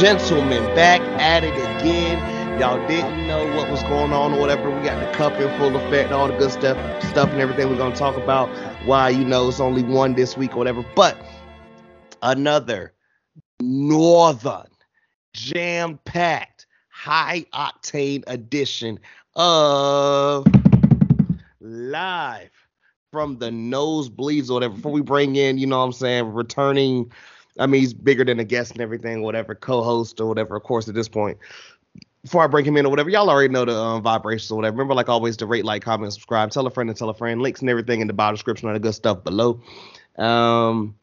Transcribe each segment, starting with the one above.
Gentlemen, back at it again. Y'all didn't know what was going on or whatever. We got the cup in full effect, all the good stuff, stuff and everything. We're gonna talk about why you know it's only one this week or whatever. But another northern jam-packed, high octane edition of live from the nosebleeds or whatever. Before we bring in, you know what I'm saying, returning. I mean, he's bigger than a guest and everything, whatever, co-host or whatever. Of course, at this point, before I bring him in or whatever, y'all already know the um, vibrations or whatever. Remember, like always, to rate, like, comment, subscribe, tell a friend and tell a friend. Links and everything in the bio description and the good stuff below. Um,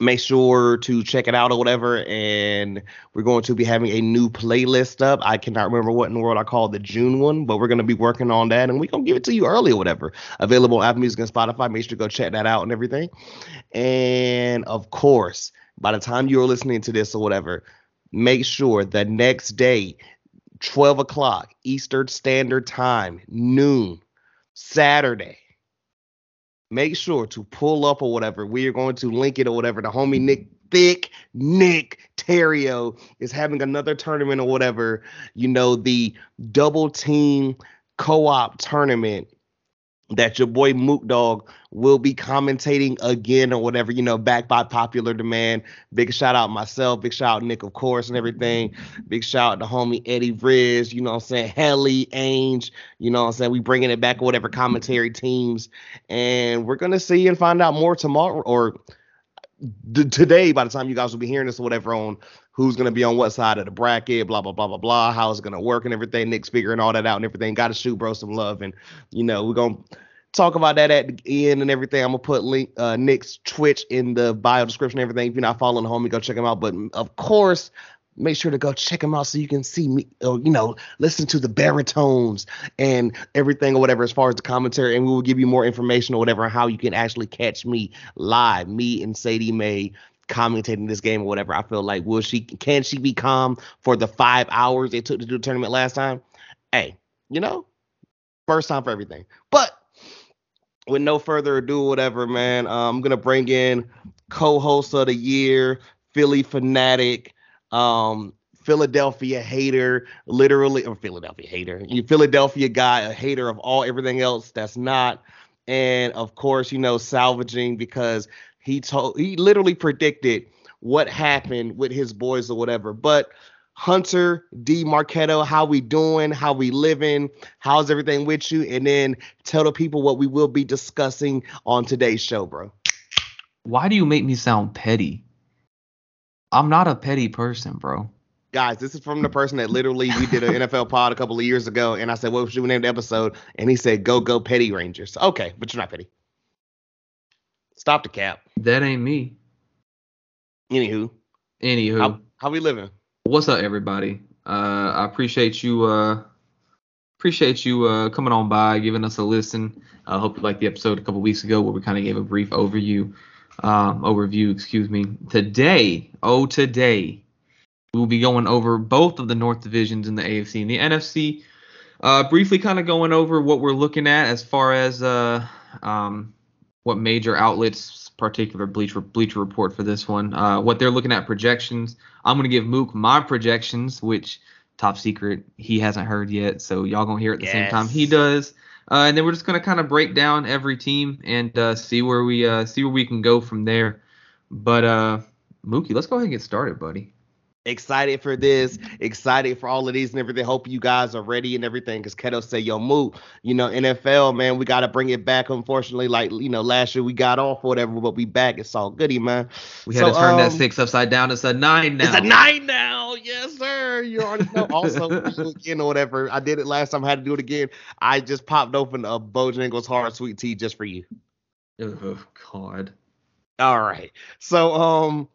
make sure to check it out or whatever. And we're going to be having a new playlist up. I cannot remember what in the world I called the June one, but we're going to be working on that and we're going to give it to you early or whatever. Available on Apple Music and Spotify. Make sure to go check that out and everything. And of course, by the time you're listening to this or whatever, make sure the next day, 12 o'clock Eastern Standard Time, noon, Saturday make sure to pull up or whatever. We are going to link it or whatever. The homie Nick Thick Nick Terrio is having another tournament or whatever. You know, the double team co-op tournament that your boy Mook Dog will be commentating again or whatever, you know, backed by popular demand. Big shout out myself, big shout out Nick, of course, and everything. Big shout out to homie Eddie Riz, you know what I'm saying? Helly, Ainge, you know what I'm saying? We bringing it back, whatever commentary teams. And we're going to see and find out more tomorrow or d- today by the time you guys will be hearing this or whatever on who's going to be on what side of the bracket, blah, blah, blah, blah, blah, how it's going to work and everything. Nick's figuring all that out and everything. Got to shoot bro some love. And, you know, we're going to talk about that at the end and everything. I'm going to put link uh, Nick's Twitch in the bio description and everything. If you're not following the homie, go check him out. But, of course, make sure to go check him out so you can see me or you know listen to the baritones and everything or whatever as far as the commentary and we will give you more information or whatever on how you can actually catch me live me and sadie may commentating this game or whatever. I feel like will she can she be calm for the five hours it took to do the tournament last time? Hey, you know, first time for everything. But with no further ado, whatever, man, uh, I'm gonna bring in co-host of the year, Philly fanatic, um, Philadelphia hater, literally, or Philadelphia hater, you Philadelphia guy, a hater of all everything else that's not, and of course, you know, salvaging because he told he literally predicted what happened with his boys or whatever. But Hunter D Marketo, how we doing? How we living? How's everything with you? And then tell the people what we will be discussing on today's show, bro. Why do you make me sound petty? I'm not a petty person, bro. Guys, this is from the person that literally we did an NFL pod a couple of years ago, and I said, "What should we name the episode?" And he said, "Go Go Petty Rangers." Okay, but you're not petty. Stop the cap. That ain't me. Anywho, Anywho, how, how we living? what's up, everybody? Uh, I appreciate you. Uh, appreciate you uh, coming on by, giving us a listen. I hope you liked the episode a couple weeks ago where we kind of gave a brief overview. Um, overview, excuse me. Today, oh today, we will be going over both of the North divisions in the AFC and the NFC. Uh, briefly, kind of going over what we're looking at as far as uh, um, what major outlets, particular Bleacher Bleacher Report for this one, uh, what they're looking at projections. I'm gonna give Mook my projections, which top secret he hasn't heard yet, so y'all gonna hear it at the same time he does. Uh, and then we're just gonna kind of break down every team and uh, see where we uh, see where we can go from there. But uh, Mookie, let's go ahead and get started, buddy. Excited for this, excited for all of these and everything. Hope you guys are ready and everything. Cause Ketto said, yo, move. You know, NFL, man, we gotta bring it back. Unfortunately, like you know, last year we got off or whatever, but we back. It's all goody, man. We had So, to turn that um, six upside down. It's a nine now. It's a nine now. Yes, sir. You already know. Also, you again or whatever. I did it last time. I had to do it again. I just popped open a Bojangles hard sweet tea just for you. Oh God. All right. So um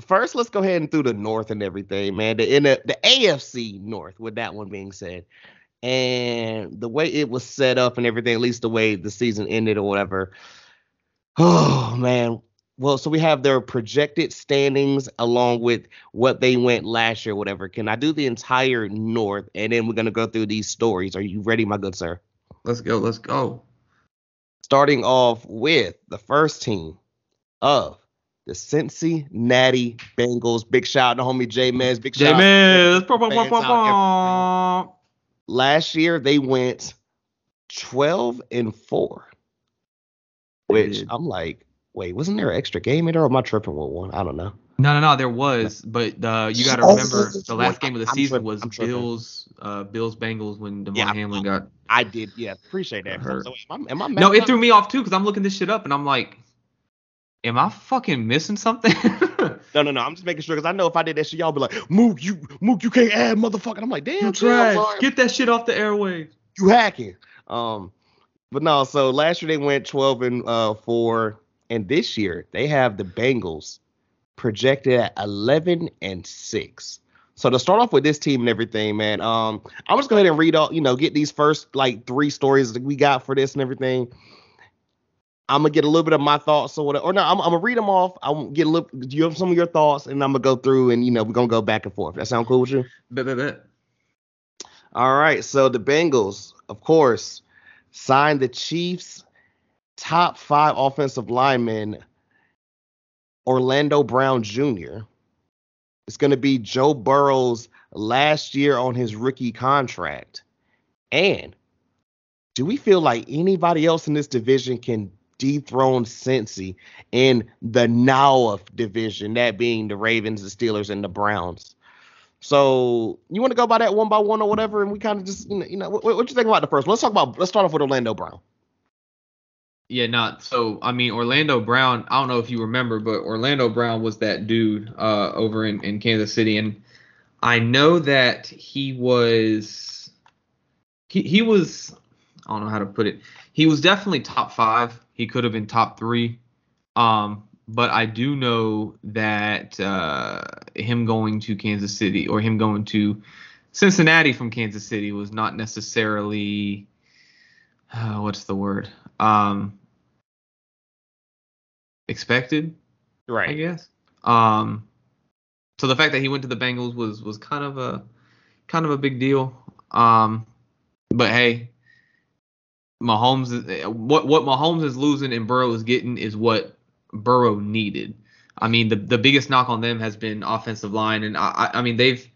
first let's go ahead and through the north and everything, man. The in the, the AFC North, with that one being said. And the way it was set up and everything, at least the way the season ended or whatever. Oh man. Well, so we have their projected standings along with what they went last year, whatever. Can I do the entire North? And then we're gonna go through these stories. Are you ready, my good sir? Let's go. Let's go. starting off with the first team of the Cincinnati Bengals. Big shout out to homie J Mez. Big J shout Miz. out. Last year they went 12 and 4. Which did. I'm like, wait, wasn't there an extra game in there or am I tripping with one? I don't know. No, no, no. There was, but uh, you got to Oh, remember the last game of the I'm season tripping, was I'm tripping. Bills, uh, Bills Bengals when Devon Yeah, Hamlin got. I did, yeah, appreciate that. Hurt. So, am I, am I No, it up? threw me off too because I'm looking this shit up and I'm like, am I fucking missing something? No, no, no. I'm just making sure because I know if I did that shit, y'all be like, Mook, you, Mook, you can't add motherfucker. I'm like, damn, you chill, trash. Get that shit off the airwaves. you hacking. Um, but no. So last year they went 12 and uh four, and this year they have the Bengals projected at 11 and six. So to start off with this team and everything, man, um, I'm just go ahead and read all, you know, get these first like three stories that we got for this and everything. I'm gonna get a little bit of my thoughts or whatever. Or no, I'm, I'm gonna read them off. I'm get a little. Do you have some of your thoughts? And I'm gonna go through and you know we're gonna go back and forth. That sound cool with you? Bet, bet, bet. All right. So the Bengals, of course, signed the Chiefs' top five offensive lineman, Orlando Brown Jr. It's going to be Joe Burrow's last year on his rookie contract. And do we feel like anybody else in this division can dethrone Cincy in the now division, that being the Ravens, the Steelers, and the Browns? So you want to go by that one by one or whatever, and we kind of just you know, you know what, what you think about the first? one? Let's talk about let's start off with Orlando Brown. Yeah, not so. I mean, Orlando Brown. I don't know if you remember, but Orlando Brown was that dude uh, over in, in Kansas City, and I know that he was. He he was. I don't know how to put it. He was definitely top five. He could have been top three. Um, but I do know that uh, him going to Kansas City or him going to Cincinnati from Kansas City was not necessarily. Uh, what's the word? Um, expected, right? I guess. Um, so the fact that he went to the Bengals was was kind of a kind of a big deal. Um, but hey, Mahomes what what Mahomes is losing and Burrow is getting is what Burrow needed. I mean, the the biggest knock on them has been offensive line, and I I mean they've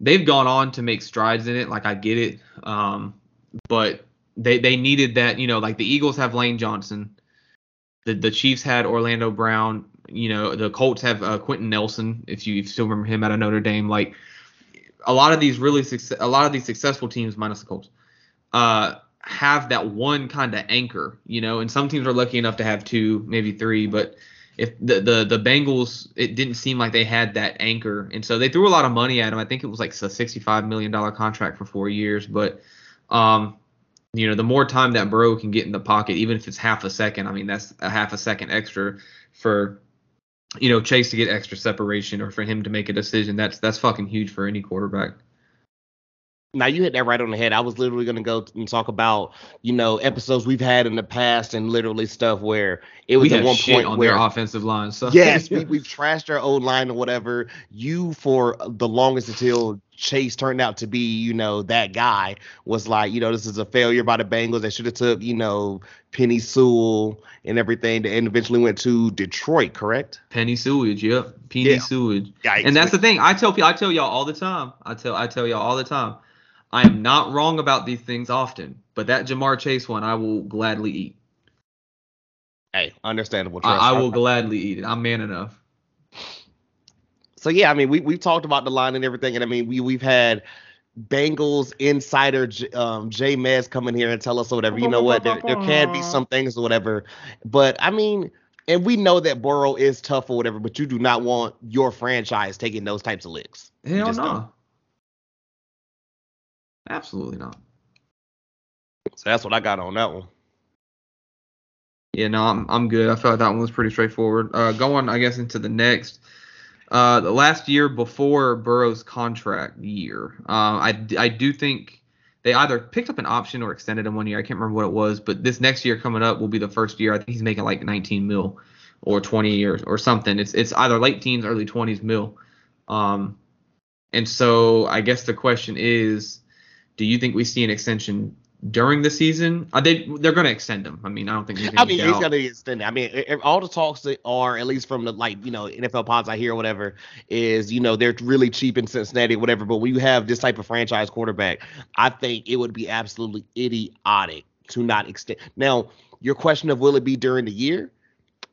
they've gone on to make strides in it. Like I get it, um, but they they needed that. You know, like the Eagles have Lane Johnson, the the Chiefs had Orlando Brown. You know, the Colts have uh, Quenton Nelson. If you still remember him out of Notre Dame, like a lot of these really success, a lot of these successful teams minus the Colts, uh, have that one kind of anchor. You know, and some teams are lucky enough to have two, maybe three, but if the, the the Bengals, it didn't seem like they had that anchor, and so they threw a lot of money at him. I think it was like a sixty-five million dollar contract for four years, but um, you know, the more time that Burrow can get in the pocket, even if it's half a second, I mean, that's a half a second extra for you know Chase to get extra separation or for him to make a decision. That's that's fucking huge for any quarterback. Now you hit that right on the head. I was literally gonna go and talk about you know episodes we've had in the past and literally stuff where it was at one point on where their offensive line. So yes, we, we've trashed our old line or whatever. You for the longest until Chase turned out to be, you know, that guy was like, you know, this is a failure by the Bengals. They should have took, you know, Penei Sewell and everything, and eventually went to Detroit, correct? Penny sewage, yep, penny Yeah. sewage. Yikes. And that's the thing. I tell people, I tell y'all all the time. I tell I tell y'all all the time. I am not wrong about these things often, but that Ja'Marr Chase one, I will gladly eat. hey, understandable. I, trust. I will gladly eat it. I'm man enough. So yeah, I mean, we we've talked about the line and everything, and I mean, we we've had Bengals insider J, um, Jay Mez come in here and tell us or whatever. You know what? There, there can be some things or whatever, but I mean, and we know that Burrow is tough or whatever, but you do not want your franchise taking those types of licks. Hell no. don't. Absolutely not. So that's what I got on that one. Yeah, no, I'm I'm good. I felt that one was pretty straightforward. Uh, going, I guess, into the next. Uh, the last year before Burrow's contract year, uh, I, I do think they either picked up an option or extended him one year. I can't remember what it was, but this next year coming up will be the first year. I think he's making like 19 mil or 20 years or something. It's it's either late teens, early 20s mil. Um, and so I guess the question is, do you think we see an extension during the season. Uh, they they're going to extend him. I mean, I don't think. I mean, he's gonna extend it. I mean, all the talks that are at least from the like you know NFL pods I hear or whatever is you know they're really cheap in Cincinnati whatever. But when you have this type of franchise quarterback, I think it would be absolutely idiotic to not extend. Now, your question of will it be during the year?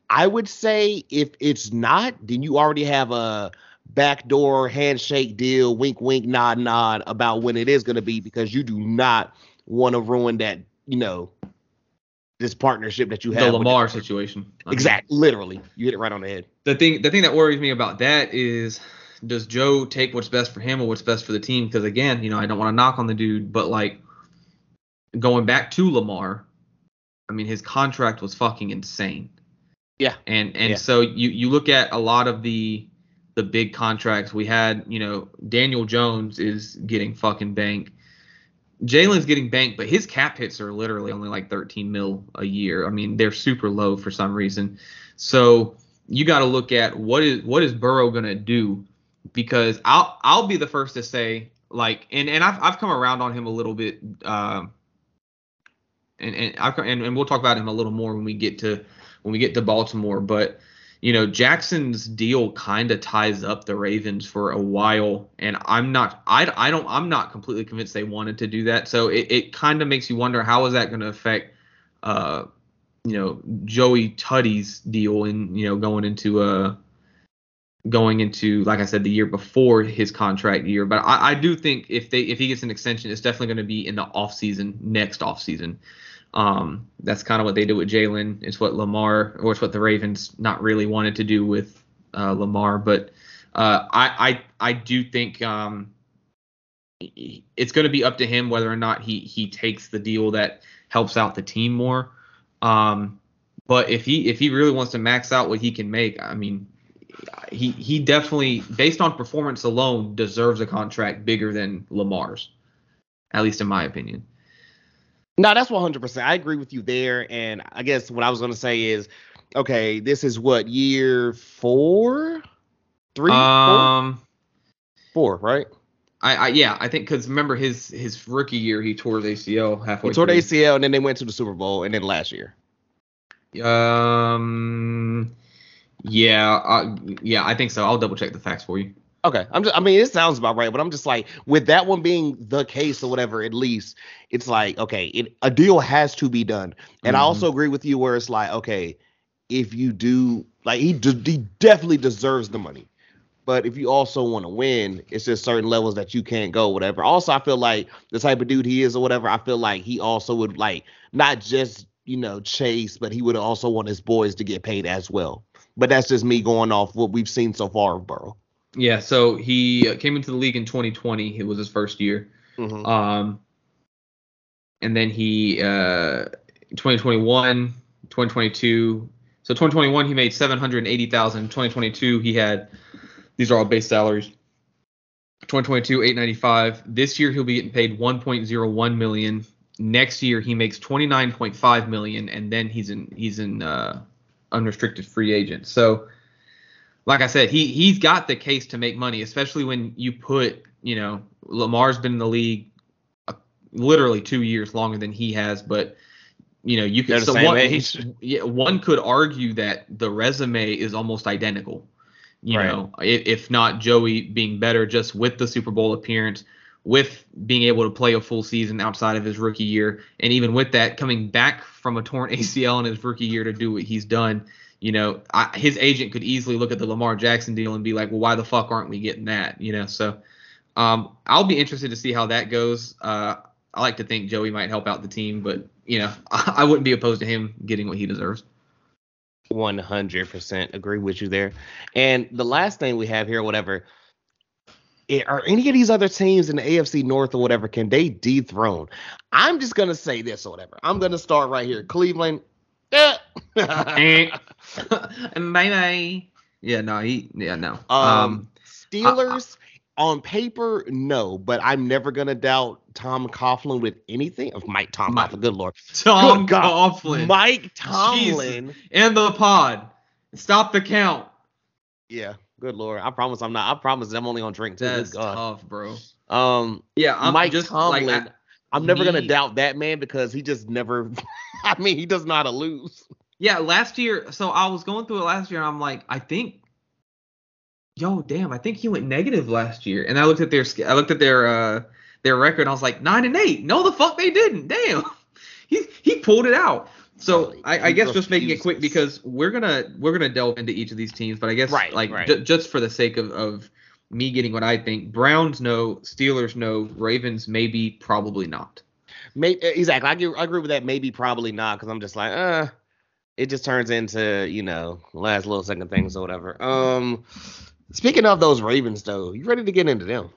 I would say if it's not, then you already have a backdoor handshake deal, wink, wink, nod, nod about when it is going to be because you do not want to ruin that, you know, this partnership that you have. the Lamar situation. I mean, Exact, literally, you hit it right on the head. the thing the thing that worries me about that is does Joe take what's best for him or what's best for the team? Because again, you know, I don't want to knock on the dude, but like going back to Lamar, I mean, his contract was fucking insane. Yeah. And and Yeah. so you you look at a lot of the the big contracts we had. You know, Daniel Jones is getting fucking bank. Jalen's getting banked, but his cap hits are literally only like 13 mil a year. I mean, they're super low for some reason. So you got to look at what is what is Burrow gonna do, because I'll I'll be the first to say like, and and I've I've come around on him a little bit, um, and and I've and, and we'll talk about him a little more when we get to when we get to Baltimore, but. You know, Jackson's deal kind of ties up the Ravens for a while, and I'm not, I, I don't, I'm not completely convinced they wanted to do that. So it, it kind of makes you wonder how is that going to affect, uh, you know, Joey Tutty's deal and you know going into uh going into like I said the year before his contract year. But I, I do think if they if he gets an extension, it's definitely going to be in the off season next off season. Um, that's kind of what they did with Jalen. It's what Lamar or it's what the Ravens not really wanted to do with uh, Lamar. But uh, I I I do think um it's going to be up to him whether or not he he takes the deal that helps out the team more. Um, but if he if he really wants to max out what he can make, I mean, he he definitely based on performance alone deserves a contract bigger than Lamar's, at least in my opinion. No, that's 100%. I agree with you there. And I guess what I was going to say is, okay, this is what, year four? Three? Um, Four, right? I, I yeah, I think because remember his his rookie year he tore his ACL halfway. He tore the. ACL and then they went to the Super Bowl and then last year. Um, yeah, uh, yeah, I think so. I'll double check the facts for you. Okay. I'm just I mean it sounds about right, but I'm just like with that one being the case or whatever, at least it's like, okay, it a deal has to be done. And I Mhm. also agree with you where it's like, okay, if you do like he, de- he definitely deserves the money. But if you also want to win, it's just certain levels that you can't go, whatever. Also, I feel like the type of dude he is or whatever, I feel like he also would like not just, you know, chase, but he would also want his boys to get paid as well. But that's just me going off what we've seen so far of Burrow. Yeah, so he uh, came into the league in 2020. It was his first year. Mhm. Um, and then he uh 2021, 2022. So 2021 he made 780,000. 2022 he had these are all base salaries. 2022 895. This year he'll be getting paid 1.01 million. Next year he makes 29.5 million, and then he's in he's in uh, unrestricted free agent. So, like I said, he he's got the case to make money, especially when you put you know Lamar's been in the league uh, literally two years longer than he has, but you know you could so one, age. yeah, one could argue that the resume is almost identical. You Right. know, if, if not Joey being better just with the Super Bowl appearance, with being able to play a full season outside of his rookie year, and even with that coming back from a torn ACL in his rookie year to do what he's done. You know, I, his agent could easily look at the Lamar Jackson deal and be like, "Well, why the fuck aren't we getting that?" You know, so um, I'll be interested to see how that goes. Uh, I like to think Joey might help out the team, but you know, I wouldn't be opposed to him getting what he deserves. One hundred percent agree with you there. And the last thing we have here, whatever, are any of these other teams in the AFC North or whatever can they dethrone? I'm just gonna say this or whatever. I'm gonna start right here. Cleveland. Eh. Eh. bye bye. Yeah, no, he. Yeah, no. um, Steelers on paper, no, but I'm never gonna doubt Tom Coughlin with anything. Of Mike Tom Mike- Coughlin, good lord, Tom Good Coughlin Mike Tomlin. and the pod. Stop the count. Yeah, good lord. I promise I'm not. I promise I'm only on drink too. That's tough, bro. Um, Yeah, I'm Mike just Tomlin. like I- I'm never gonna doubt that man because he just never. I mean, he does not lose. Yeah, last year. So I was going through it last year, and I'm like, I think, yo, damn, I think he went negative last year. And I looked at their, I looked at their, uh, their record. And I was like, nine and eight. No, the fuck they didn't. Damn, he he pulled it out. So Holy, I, I guess just making it quick because we're gonna we're gonna delve into each of these teams, but I guess Right, like right. ju- just for the sake of, of me getting what I think, Browns no, Steelers no, Ravens maybe, probably not. Maybe exactly. I, agree- I agree with that. Maybe, probably not, because I'm just like, uh, it just turns into you know last little second things or whatever. Um, speaking of those Ravens, though, you ready to get into them?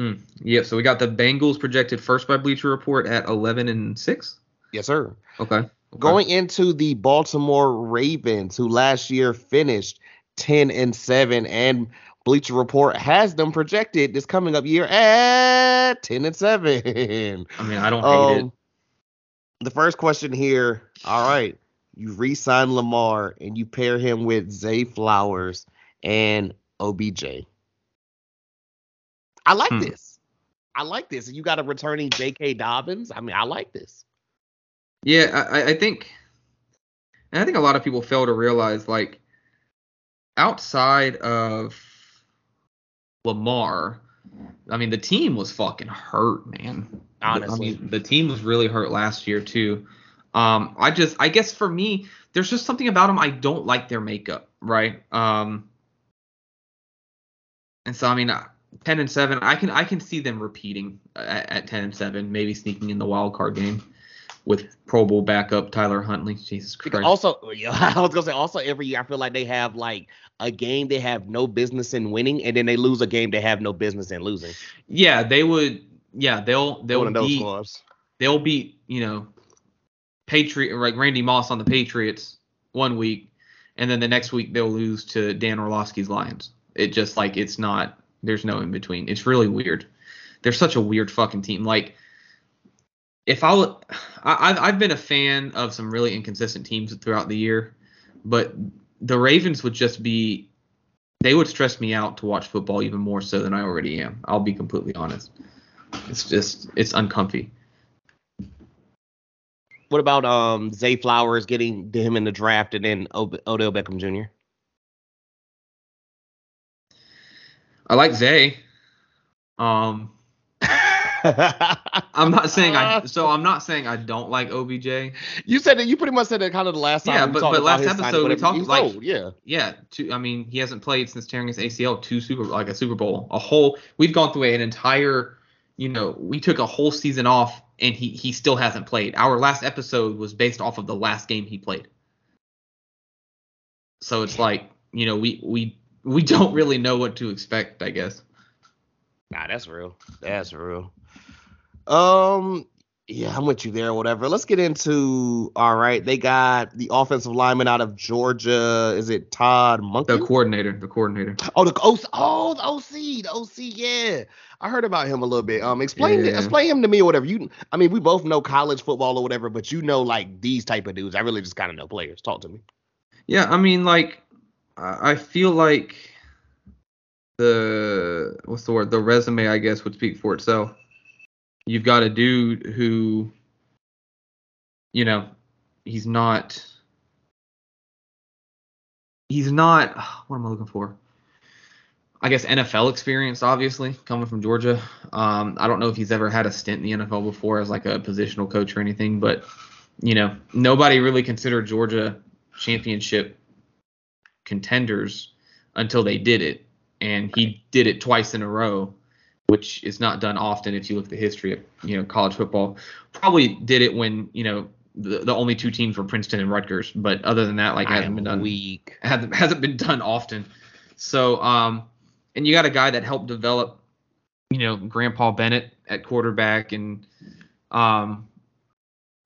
Mm. Yep. So we got the Bengals projected first by Bleacher Report at 11 and six. Yes, sir. Okay. okay. Going into the Baltimore Ravens, who last year finished 10 and 7, and Bleacher Report has them projected this coming up year at 10 and 7. I mean, I don't hate it. Um, the first question here, all right, you re-sign Lamar and you pair him with Zay Flowers and OBJ. I like Hmm. this. I like this. And you got a returning J.K. Dobbins. I mean, I like this. Yeah, I, I- I think, and I think a lot of people fail to realize, like, outside of Lamar, I mean, the team was fucking hurt, man. Honestly. I mean, the team was really hurt last year too. Um, I just, I guess for me, there's just something about them I don't like their makeup, right? Um, and so I mean, uh, ten and seven, I can, I can see them repeating at, at ten and seven, maybe sneaking in the wild card game with Pro Bowl backup Tyler Huntley. Jesus Because Christ. also, yeah, I was gonna say also every year I feel like they have like a game they have no business in winning, and then they lose a game they have no business in losing. yeah, they would. Yeah, they'll they'll One of those beat clubs. they'll beat you know Patriot like Randy Moss on the Patriots one week, and then the next week they'll lose to Dan Orlovsky's Lions. It just like it's not. There's no in between. It's really weird. They're such a weird fucking team. Like if I would, I, I've I've been a fan of some really inconsistent teams throughout the year, but the Ravens would just be. They would stress me out to watch football even more so than I already am. I'll be completely honest. It's just it's uncomfy. What about um Zay Flowers getting him in the draft and then Od- Odell Beckham Jr. I like Zay. Um, I'm not saying I. So I'm not saying I don't like OBJ. You said that you pretty much said that kind of the last time. Yeah, but- but last episode we talked, like- old, yeah. Yeah, two. I mean, he hasn't played since tearing his ACL. Two super, like a Super Bowl, a whole. We've gone through an entire. You know, we took a whole season off, and he he still hasn't played. Our last episode was based off of the last game he played. So it's like, you know, we we we don't really know what to expect. I guess. Nah, that's real. That's real. Um, yeah, I'm with you there. Whatever. Let's get into. All right, they got the offensive lineman out of Georgia. Is it Todd Monken? The coordinator, the coordinator. Oh, the OC. Oh, the OC. The OC. Yeah, I heard about him a little bit. Um, explain Yeah. explain him to me or whatever. You, I mean, we both know college football or whatever, but you know like these type of dudes. I really just kind of know players. Talk to me. Yeah, I mean, like, I I feel like the what's the word? The resume, I guess, would speak for itself. You've got a dude who, you know, he's not. He's not. What am I looking for? I guess NFL experience, obviously, coming from Georgia. Um, I don't know if he's ever had a stint in the NFL before as like a positional coach or anything, but you know, nobody really considered Georgia championship contenders until they did it. And he did it twice in a row, which is not done often if you look at the history of, you know, college football. Probably did it when, you know, the, the only two teams were Princeton and Rutgers, but other than that, like hasn't been done weak. hasn't hasn't been done often. So, um, and you got a guy that helped develop, you know, Grandpa Bennett at quarterback, and um,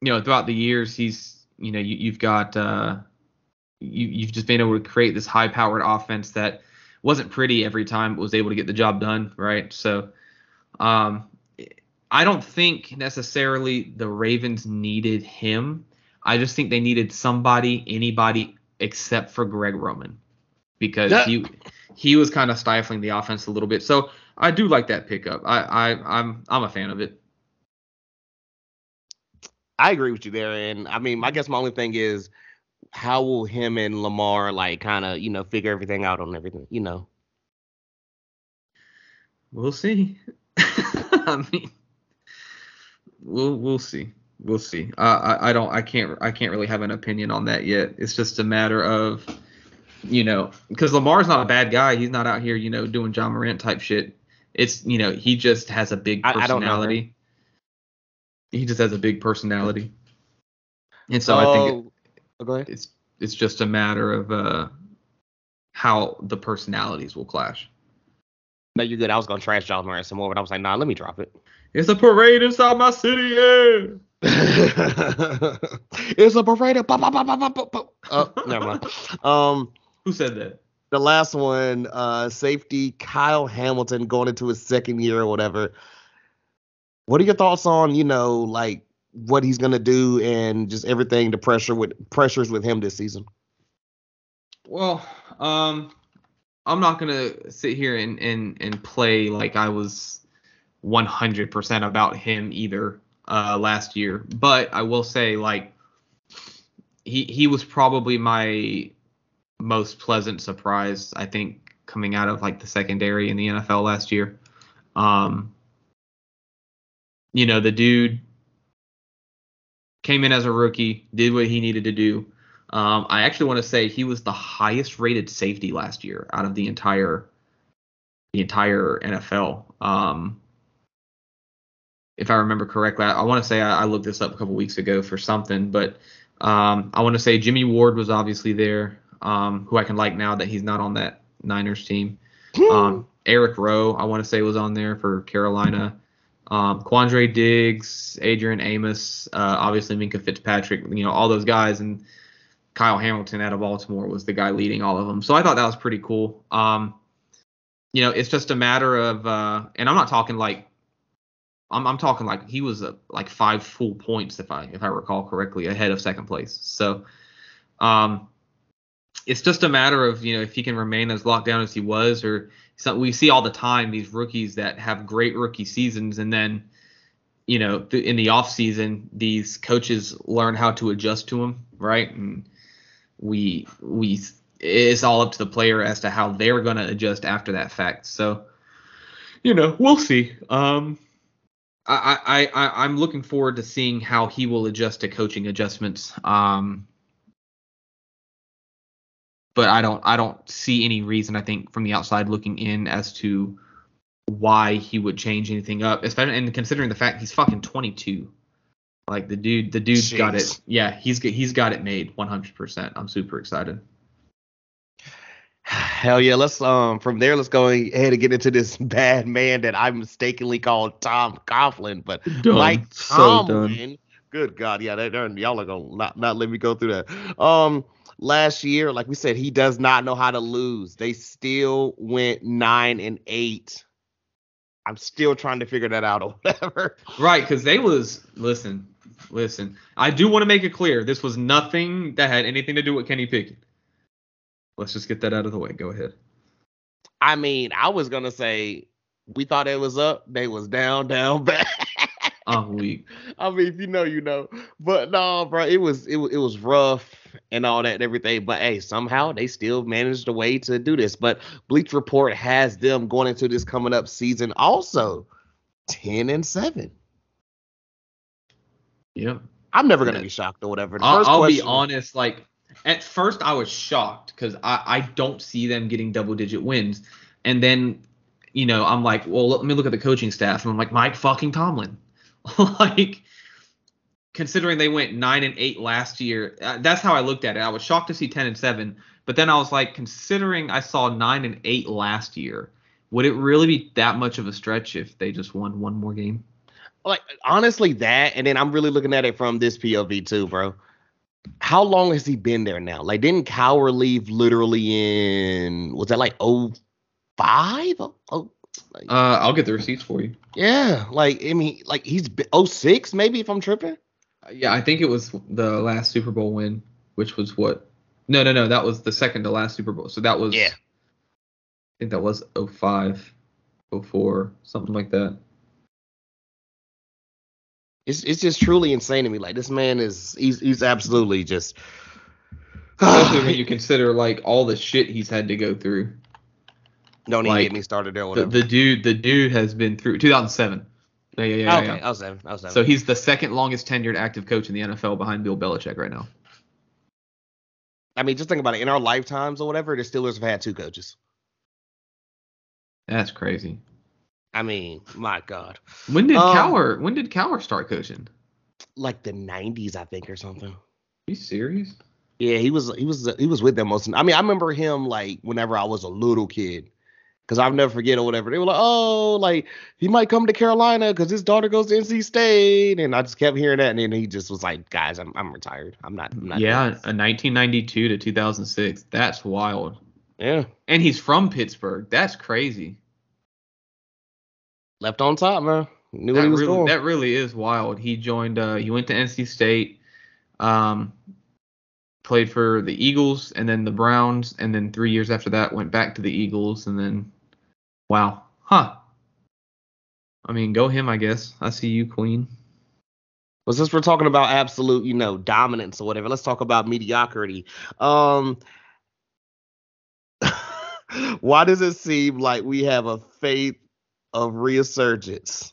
you know, throughout the years, he's, you know, you, you've got, uh, you you've just been able to create this high-powered offense that wasn't pretty every time, but was able to get the job done, right? So, um, I don't think necessarily the Ravens needed him. I just think they needed somebody, anybody except for Greg Roman, because Yeah. he he was kind of stifling the offense a little bit. So I do like that pickup. I, I I'm I'm a fan of it. I agree with you there, and I mean, I guess my only thing is, how will him and Lamar like kind of you know figure everything out on everything, you know? We'll see. I mean, we'll we'll see. We'll see. Uh, I I don't I can't I can't really have an opinion on that yet. It's just a matter of, you know, because Lamar's not a bad guy. He's not out here you know doing Ja Morant type shit. It's you know he just has a big I- I personality. he just has a big personality, and so I think it, go ahead. it's it's just a matter of uh how the personalities will clash. No, you're good. I was gonna trash Ja Morant some more, but I was like, nah, let me drop it. It's a parade inside my city, yeah. it's a parade. of. Oh, never mind. Um, Who said that? the last one, uh, safety Kyle Hamilton going into his second year or whatever. What are your thoughts on, you know, like what he's gonna do and just everything, the pressure with pressures with him this season? Well, um, I'm not gonna sit here and and and play like I was 100% about him either uh, last year, but I will say like he he was probably my most pleasant surprise I think coming out of like the secondary in the NFL last year. Um, you know the dude came in as a rookie, did what he needed to do. Um, I actually want to say he was the highest rated safety last year out of the entire the entire NFL. Um, if I remember correctly, I, I want to say I, I looked this up a couple weeks ago for something, but um, I want to say Jimmy Ward was obviously there, um, who I can like now that he's not on that Niners team. Um, Eric Rowe, I want to say was on there for Carolina. Um, Quandre Diggs, Adrian Amos, uh, obviously Minkah Fitzpatrick, you know, all those guys, and Kyle Hamilton out of Baltimore was the guy leading all of them. So I thought that was pretty cool. Um, you know, it's just a matter of, uh, and I'm not talking like, I'm, I'm talking like he was uh, like five full points if I if I recall correctly ahead of second place. So, um, it's just a matter of you know if he can remain as locked down as he was, or so we see all the time these rookies that have great rookie seasons and then you know th- in the off season these coaches learn how to adjust to them right? And we we it's all up to the player as to how they're going to adjust after that fact. So you know we'll see. Um I, I, I, I'm looking forward to seeing how he will adjust to coaching adjustments. Um, but I don't I don't see any reason I think from the outside looking in as to why he would change anything up, especially and considering the fact he's fucking 22. Like the dude, the dude's got it. Yeah, he's he's got it made 100%. I'm super excited. Hell yeah, let's um from there let's go ahead and get into this bad man that I mistakenly called Tom Coughlin, but Done. Mike So Good God, yeah, they, y'all are gonna not, not let me go through that. Um, last year, like we said, he does not know how to lose. They still went nine and eight. I'm still trying to figure that out or whatever. Right, because they was listen, listen. I do want to make it clear this was nothing that had anything to do with Kenny Pickett. Let's just get that out of the way. Go ahead. I mean, I was gonna say we thought it was up, they was down, down, back. I'm weak. I mean, if you know, you know. But no, bro, it was it, it was rough and all that and everything. But hey, somehow they still managed a way to do this. But Bleach Report has them going into this coming up season also ten and seven. Yeah, I'm never gonna Yeah. be shocked or whatever. The I'll, I'll be honest. Like at first, I was shocked because I I don't see them getting double digit wins, and then you know I'm like, well, let me look at the coaching staff, and I'm like, Mike fucking Tomlin, like. Considering they went nine and eight last year, uh, that's how I looked at it. I was shocked to see ten and seven, but then I was like, considering I saw nine and eight last year, would it really be that much of a stretch if they just won one more game? like honestly that, and then I'm really looking at it from this POV too, bro. How long has he been there now? Like, didn't Cowher leave literally in was that like oh five? Oh, oh like, Uh, I'll get the receipts for you. yeah, like I mean, like he's been, oh six maybe if I'm tripping. Yeah, I think it was the last Super Bowl win, which was what? No, no, no. That was the second to last Super Bowl. So that was. Yeah. I think that was 05, 04, something like that. It's it's just truly insane to me. Like this man is he's he's absolutely just Especially when you consider like all the shit he's had to go through. Don't even like, get me started there. The, Whatever. the dude, the dude has been through 2007. Yeah, yeah, yeah. okay, yeah. I was seven. I was seven. So he's the second longest tenured active coach in the NFL behind Bill Belichick right now. I mean, just think about it. In our lifetimes or whatever, the Steelers have had two coaches. That's crazy. I mean, my God, When did Um, Cowher? When did Cowher start coaching? like the '90s, I think, or something. Are you serious? Yeah, he was he was he was with them most. I mean, I remember him like whenever I was a little kid, because I'll never forget or whatever. They were like, "Oh, like he might come to Carolina because his daughter goes to NC State," and I just kept hearing that, and then he just was like, "Guys, I'm I'm retired. I'm not." I'm not Yeah, a 1992 to 2006. That's wild. yeah. And he's from Pittsburgh. That's crazy. Left on top, man. Knew what That he was really, doing. that really is wild. He joined. Uh, he went to NC State. Um, played for the Eagles and then the Browns, and then three years after that went back to the Eagles, and then, wow, huh? I mean, go him, I guess. I see you, Queen. Well, since we're talking about absolute, you know, dominance or whatever, let's talk about mediocrity. Um, why does it seem like we have a faith of resurgence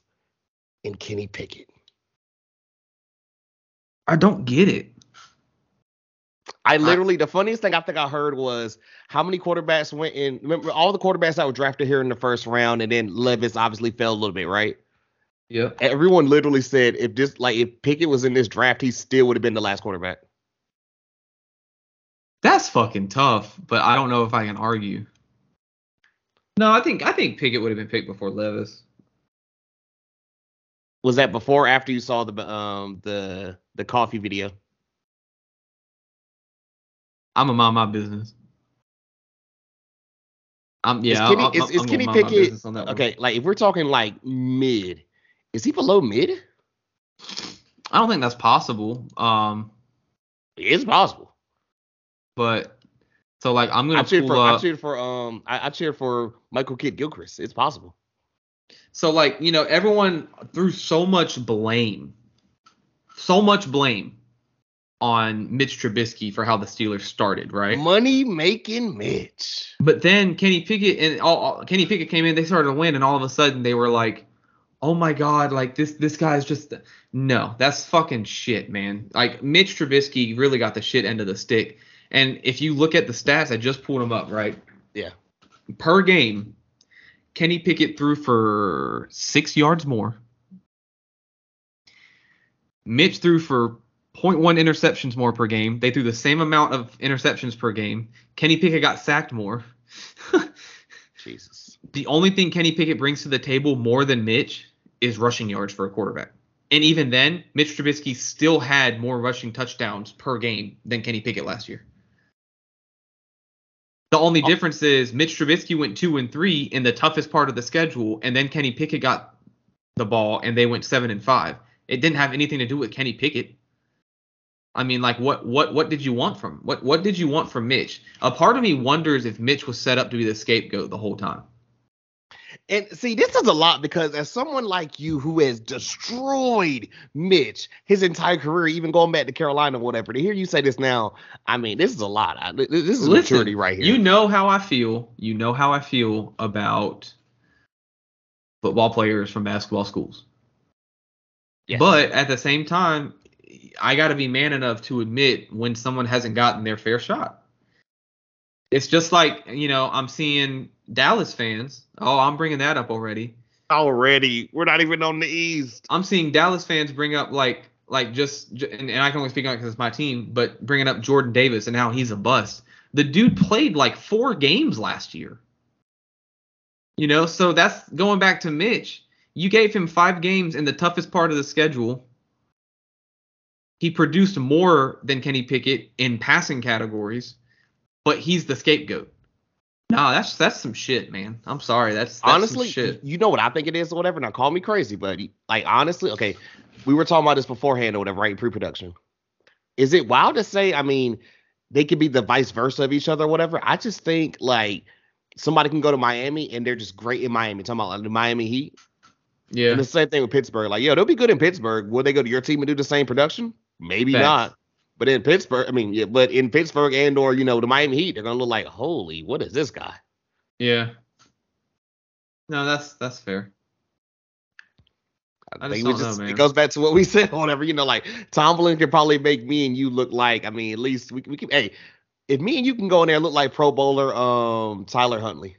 in Kenny Pickett? I don't get it. I literally, the funniest thing I think I heard was how many quarterbacks went in. Remember all the quarterbacks that were drafted here in the first round, and then Levis obviously fell a little bit, right? Yeah. Everyone literally said if this, like, if Pickett was in this draft, he still would have been the last quarterback. That's fucking tough, but I don't know if I can argue. No, I think I think Pickett would have been picked before Levis. Was that before or after you saw the um the the coffee video? I'm a mind my business. Um, yeah, Kenny- I'm, is- I'm, is I'm Kenny gonna mind my Pickett- business on that one. Okay, like if we're talking like mid, is he below mid? I don't think that's possible. Um, It's possible. but so like I'm gonna I cheered pull for I up. cheered for um I, I cheered for Michael Kidd Gilchrist. It's possible. So like you know everyone threw so much blame, so much blame on Mitch Trubisky for how the Steelers started, right? Money making Mitch. But then Kenny Pickett and all, Kenny Pickett came in, they started to win, and all of a sudden they were like, "Oh my God, like this this guy's just no, that's fucking shit, man." Like Mitch Trubisky really got the shit end of the stick. And if you look at the stats, I just pulled them up, right? Yeah. Per game, Kenny Pickett threw for six yards more. Mitch threw for 0.1 interceptions more per game. They threw the same amount of interceptions per game. Kenny Pickett got sacked more. Jesus. the only thing Kenny Pickett brings to the table more than Mitch is rushing yards for a quarterback. And even then, Mitch Trubisky still had more rushing touchdowns per game than Kenny Pickett last year. The only Oh. difference is Mitch Trubisky went two and three in the toughest part of the schedule, and then Kenny Pickett got the ball and they went seven and five. It didn't have anything to do with Kenny Pickett. I mean, like what what what did you want from what what did you want from Mitch? A part of me wonders if Mitch was set up to be the scapegoat the whole time. And see, this is a lot because as someone like you who has destroyed Mitch his entire career, even going back to Carolina or whatever, to hear you say this now, I mean, this is a lot. I, this is Listen, maturity right here. You know how I feel. You know how I feel about football players from basketball schools. Yes. But at the same time, I got to be man enough to admit when someone hasn't gotten their fair shot. It's just like, you know, I'm seeing Dallas fans. Oh, I'm bringing that up already. already, we're not even on the East. I'm seeing Dallas fans bring up like like just and, and I can only speak on it because it's my team, but bringing up Jordan Davis and how he's a bust. The dude played like four games last year. You know, so that's going back to Mitch. You gave him five games in the toughest part of the schedule. He produced more than Kenny Pickett in passing categories, but he's the scapegoat. Nah, that's that's some shit, man. I'm sorry. That's, that's honestly, some shit. you know what I think it is or whatever. Now call me crazy, but like honestly, okay, we were talking about this beforehand or whatever, right? Pre-production. Is it wild to say? I mean, they could be the vice versa of each other or whatever. I just think like somebody can go to Miami and they're just great in Miami. Talking about like, the Miami Heat. Yeah. And the same thing with Pittsburgh. Like, yo, they'll be good in Pittsburgh. Will they go to your team and do the same production? Maybe Facts. not. But in Pittsburgh, I mean, yeah, but in Pittsburgh and or you know the Miami Heat, they're gonna look like, holy, what is this guy? Yeah. No, that's that's fair. I just think don't we just, know. It goes back to what we said, whatever. You know, like Tomlin could probably make me and you look like. I mean, at least we we can. Hey, if me and you can go in there and look like Pro Bowler, um, Tyler Huntley.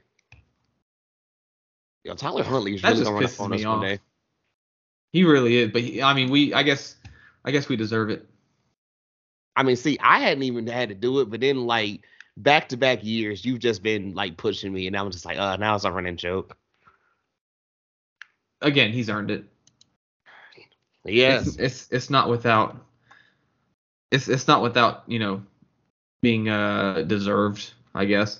Yo, Tyler Huntley is That really just gonna run up pisses on me us one off. day. He really is, but he, I mean, we I guess I guess we deserve it. I mean, see, I hadn't even had to do it, but then like back to back years, you've just been like pushing me, and I'm just like, uh, now it's a running joke. Again, he's earned it. Yes. It's it's, it's not without it's it's not without, you know, being uh deserved, I guess.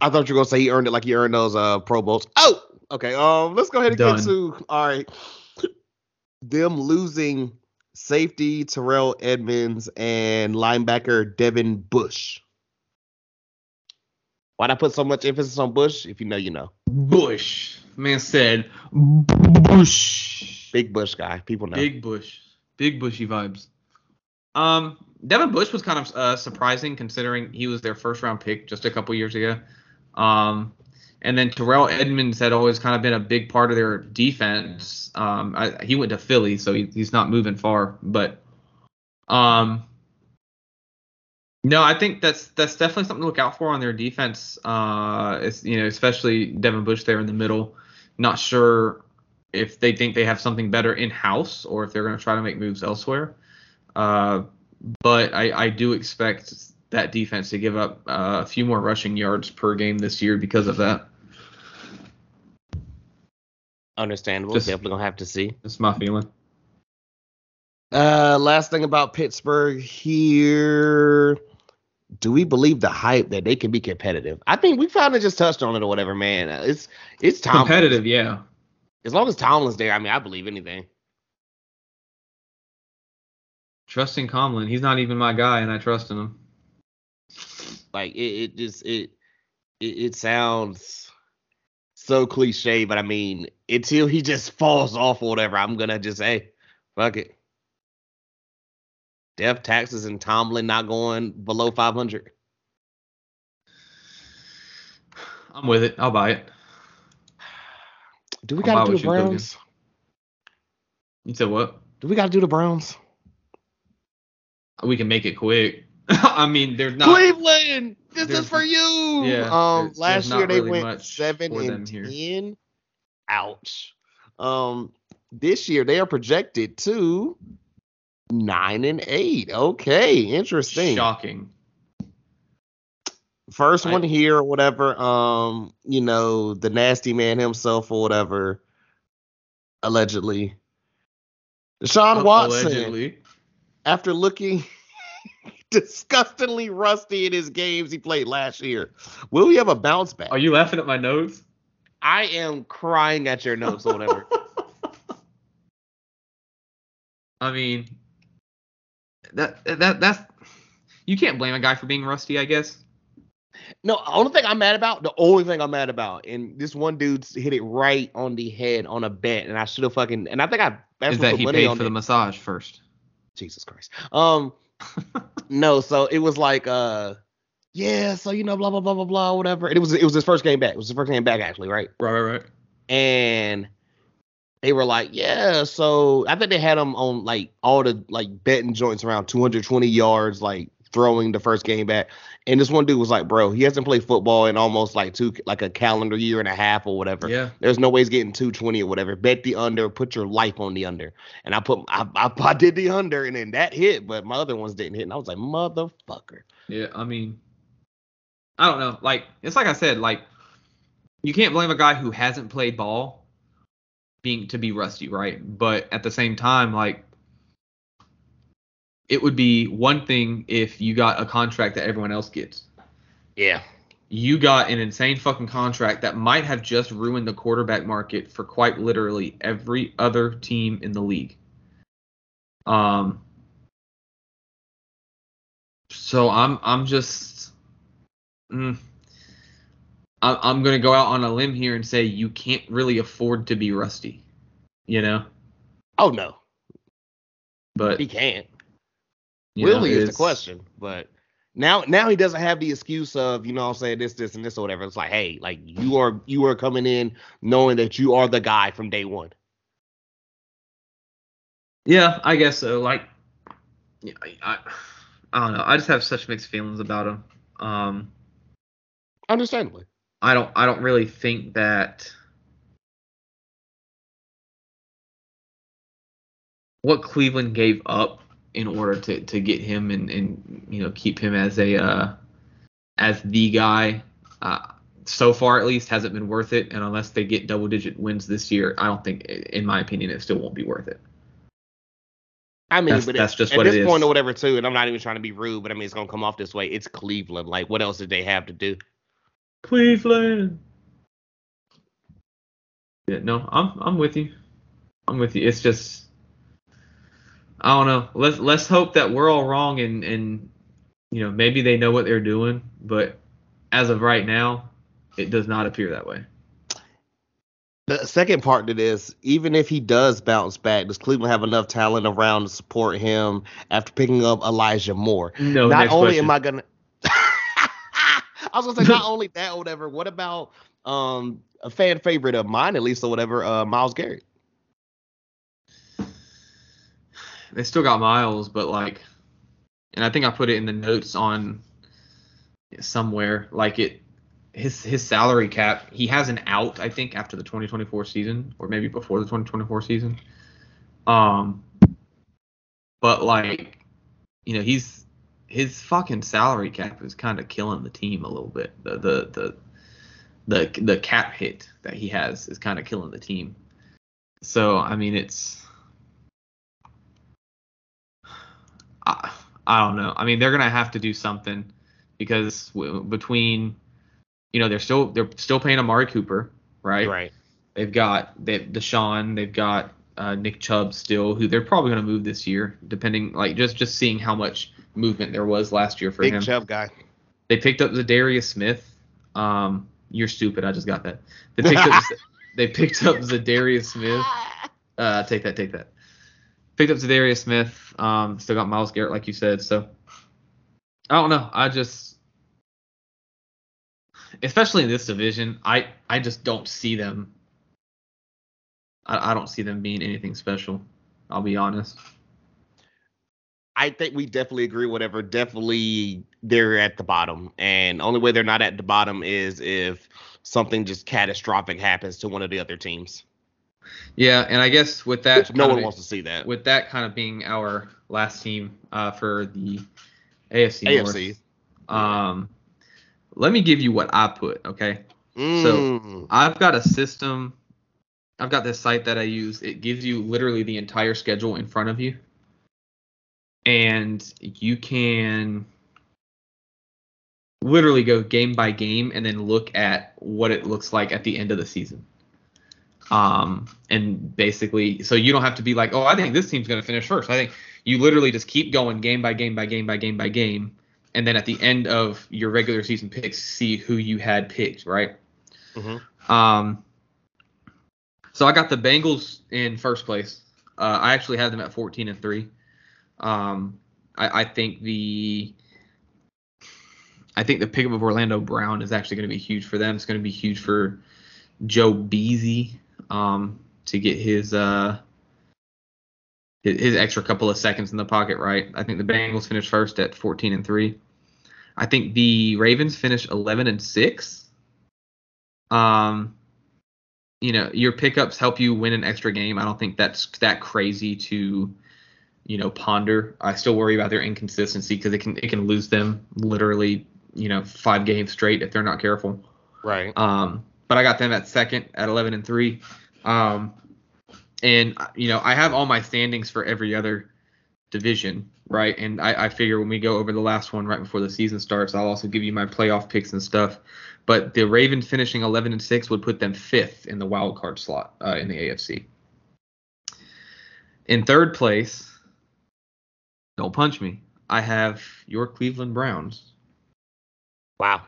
I thought you were gonna say he earned it like he earned those uh Pro Bowls. Oh, okay. Um, let's go ahead and Done. get to all right. Them losing safety Terrell Edmunds and linebacker Devin Bush. Why'd I put so much emphasis on Bush? If you know, you know. Bush. Man said Bush. Big Bush guy. People know. Big Bush. Big Bushy vibes. Um, Devin Bush was kind of uh, surprising considering he was their first round pick just a couple years ago. Um, and then Terrell Edmunds had always kind of been a big part of their defense. Um, I, he went to Philly, so he, he's not moving far. But um, no, I think that's that's definitely something to look out for on their defense. Uh, it's, you know, especially Devin Bush there in the middle. Not sure if they think they have something better in house or if they're going to try to make moves elsewhere. Uh, but I, I do expect that defense to give up uh, a few more rushing yards per game this year because of that. Understandable. Just- Definitely gonna have to see. That's my feeling. Uh, last thing about Pittsburgh here. Do we believe the hype that they can be competitive? I think we kind of just touched on it or whatever, man. It's it's Tomlin. Competitive, yeah. As long as Tomlin's there, I mean, I believe anything. Trusting Tomlin, he's not even my guy, and I trust in him. Like it, it just it, it it sounds so cliche, but I mean, until he just falls off or whatever, I'm gonna just say, fuck it. Death taxes and Tomlin not going below 500. I'm with it. I'll buy it. Do we I'll gotta do the cooking. Browns? You said what? Do we gotta do the Browns? We can make it quick. I mean, there's not. Cleveland, this is for you. yeah, Um, there's- last there's year they really went seven and here. ten. Ouch. Um, this year they are projected to nine and eight. Okay, interesting. Shocking. First I- one here, or whatever. Um, you know, the nasty man himself, or whatever. Allegedly, Deshaun Watson. Allegedly. after looking disgustingly rusty in his games he played last year. Will he have a bounce back? Are you laughing at my notes? I am crying at your notes or whatever. I mean, that that that's you can't blame a guy for being rusty, I guess. no, the only thing I'm mad about, the only thing I'm mad about, and this one dude hit it right on the head on a bet, and I should have fucking, and I think I asked Is him that put he money paid on for the massage first? Jesus Christ. Um, no, so it was like, uh, yeah, so you know, blah blah blah blah blah, whatever. And it was it was his first game back. It was his first game back actually, right? Right, right, right. and they were like, yeah. So I think they had him on like all the like betting joints around 220 yards, like throwing the first game back. And this one dude was like, bro, he hasn't played football in almost like two like a calendar year and a half or whatever. Yeah. There's no way he's getting 220 or whatever. Bet the under, put your life on the under. And I put I, I, I did the under and then that hit, but my other ones didn't hit. And I was like, motherfucker. Yeah, I mean, I don't know. Like it's like I said, like you can't blame a guy who hasn't played ball being to be rusty, right? But at the same time, like it would be one thing if you got a contract that everyone else gets. Yeah. You got an insane fucking contract that might have just ruined the quarterback market for quite literally every other team in the league. Um so I'm I'm just mm, I, I'm gonna go out on a limb here and say you can't really afford to be rusty. You know, Oh no, but he can't. You know, he is the question. But now now he doesn't have the excuse of, you know I'm saying, this, this, and this or whatever. It's like, hey, like you are you are coming in knowing that you are the guy from day one. Yeah, I guess so. Like, yeah, I, I, I don't know. I just have such mixed feelings about him. Um, Understandably. I don't, I don't really think that what Cleveland gave up in order to, to get him and, and you know keep him as a uh, as the guy. Uh, so far, at least, hasn't been worth it. And unless they get double digit wins this year, I don't think, in my opinion, it still won't be worth it. I mean, That's- but that's it, just at this point is. or whatever too, and I'm not even trying to be rude, but I mean it's gonna come off this way. It's Cleveland. Like, what else did they have to do? Cleveland. Yeah, no, I'm I'm with you. I'm with you. It's just I don't know. Let's let's hope that we're all wrong and and you know maybe they know what they're doing, but as of right now, it does not appear that way. The second part to this, even if he does bounce back, does Cleveland have enough talent around to support him after picking up Elijah Moore? No, not only question. am I gonna I was gonna say not only that or whatever, what about um a fan favorite of mine at least or whatever, uh Myles Garrett? They still got Myles, but like, and I think I put it in the notes on somewhere. Like it, his his salary cap, he has an out. I think after the 2024 season, or maybe before the 2024 season. Um, but like, you know, he's his fucking salary cap is kind of killing the team a little bit. The the the the the cap hit that he has is kind of killing the team. So I mean, it's I, I don't know. I mean, they're gonna have to do something because w- between, you know, they're still they're still paying Amari Cooper, right? Right. They've got they Deshaun, they've got uh, Nick Chubb still, who they're probably gonna move this year, depending like just just seeing how much movement there was last year for Big him. Chubb guy. They picked up the Darius Smith. Um, you're stupid. I just got that. They picked up they picked up Za'Darius Smith. Uh, take that, take that. Picked up Za'Darius Smith. Um, still got Myles Garrett, like you said. So I don't know. I just, especially in this division, I I just don't see them. I, I don't see them being anything special. I'll be honest. I think we definitely agree. Whatever, definitely they're at the bottom, and only way they're not at the bottom is if something just catastrophic happens to one of the other teams. Yeah, and I guess with that, no one of- wants to see that. with that kind of being our last team uh, for the AFC, AFC. North, um, let me give you what I put. Okay, Mm. I've got a system. I've got this site that I use. It gives you literally the entire schedule in front of you, and you can literally go game by game and then look at what it looks like at the end of the season. Um, and basically, so you don't have to be like, oh, I think this team's going to finish first. I think you literally just keep going game by game by game by game by game, and then at the end of your regular season picks, see who you had picked, right? Mhm. Um, so I got the Bengals in first place. Uh, I actually had them at 14 and three. Um, I, I think the I think the pickup of Orlando Brown is actually going to be huge for them. It's going to be huge for Joe Beasy um, to get his uh, his, his extra couple of seconds in the pocket right. I think the Bengals finished first at 14 and three. I think the Ravens finished 11 and six. Um, you know, your pickups help you win an extra game. I don't think that's that crazy to, you know, ponder. I still worry about their inconsistency because it can it can lose them literally, you know, five games straight if they're not careful. Right. Um, but I got them at second at 11 and three. Um, and you know, I have all my standings for every other division, right? And I, I figure when we go over the last one right before the season starts, I'll also give you my playoff picks and stuff. But the Ravens finishing 11 and six would put them fifth in the wild card slot uh, in the AFC. In third place, don't punch me. I have your Cleveland Browns Wow.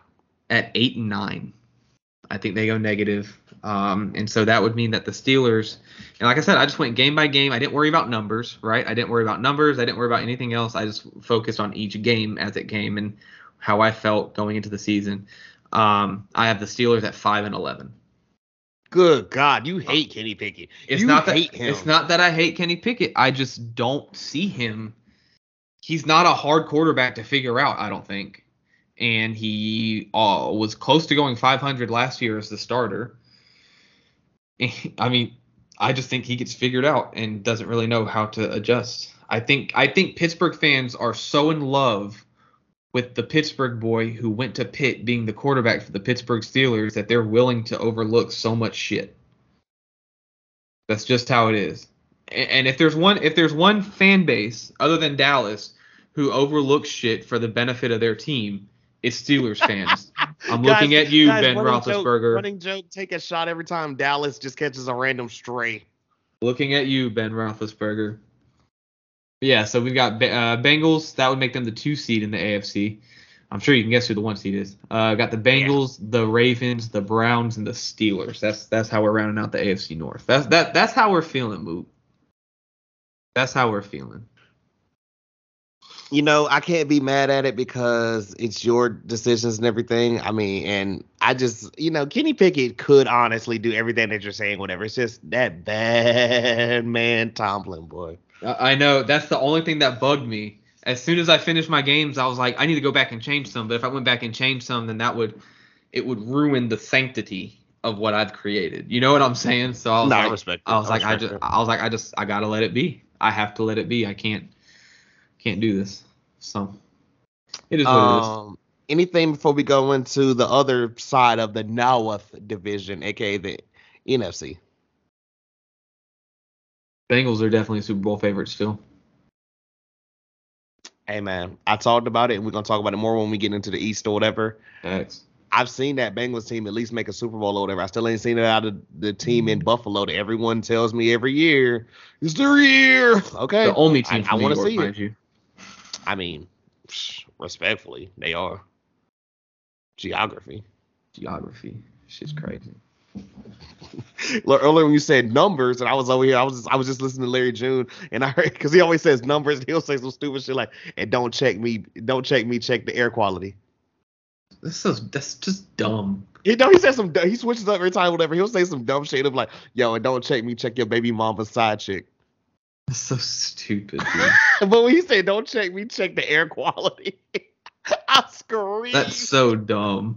at eight and nine. I think they go negative. Um, and so that would mean that the Steelers, and like I said, I just went game by game. I didn't worry about numbers, right? I didn't worry about numbers. I didn't worry about anything else. I just focused on each game as it came and how I felt going into the season. Um, I have the Steelers at five and eleven. Good God, you hate Kenny Pickett. It's you not that hate him. it's not that I hate Kenny Pickett. I just don't see him. He's not a hard quarterback to figure out. I don't think, and he uh, was close to going 500 last year as the starter. I mean, I just think he gets figured out and doesn't really know how to adjust. I think I think Pittsburgh fans are so in love with the Pittsburgh boy who went to Pitt being the quarterback for the Pittsburgh Steelers that they're willing to overlook so much shit. That's just how it is. And if there's one if there's one fan base other than Dallas who overlooks shit for the benefit of their team, it's Steelers fans. I'm looking at you, guys, Ben running joke- Roethlisberger. running joke, take a shot every time Dallas just catches a random stray. Looking at you, Ben Roethlisberger. Yeah, so we've got uh, Bengals. That would make them the two seed in the AFC. I'm sure you can guess who the one seed is. Uh, got the Bengals, the Ravens, the Browns, and the Steelers. That's that's how we're rounding out the AFC North. That's that that's how we're feeling, Moot. That's how we're feeling. You know, I can't be mad at it because it's your decisions and everything. I mean, and I just, you know, Kenny Pickett could honestly do everything that you're saying, whatever. It's just that bad man Tomlin, boy. I I know that's the only thing that bugged me. As soon as I finished my games, I was like, I need to go back and change some. But if I went back and changed some, then that would it would ruin the sanctity of what I've created. You know what I'm saying? So I was No, I like, respect. I was I like, I just, it. I was like, I just, I gotta let it be. I have to let it be. I can't, can't do this. So it is what it is. Um, anything before we go into the other side of the North division, aka the NFC? Bengals are definitely Super Bowl favorites still. Hey man, I talked about it, and we're gonna talk about it more when we get into the East or whatever. Thanks. I've seen that Bengals team at least make a Super Bowl or whatever. I still ain't seen it out of the team in Buffalo that everyone tells me every year. It's their year. Okay. The only team I- I wanna see it. you. I mean, respectfully, they are. Geography. Geography. Shit's crazy. Look, Earlier when you said numbers, and I was over here, I was just, I was just listening to Larry June, and I heard because he always says numbers, and he'll say some stupid shit like, "And don't check me, don't check me, check the air quality." This is That's just dumb. You know, he says some, he switches up every time, whatever. He'll say some dumb shit of like, "Yo, and don't check me, check your baby mama's side chick." That's so stupid, but when he said, "Don't check me, check the air quality," I screamed. That's so dumb.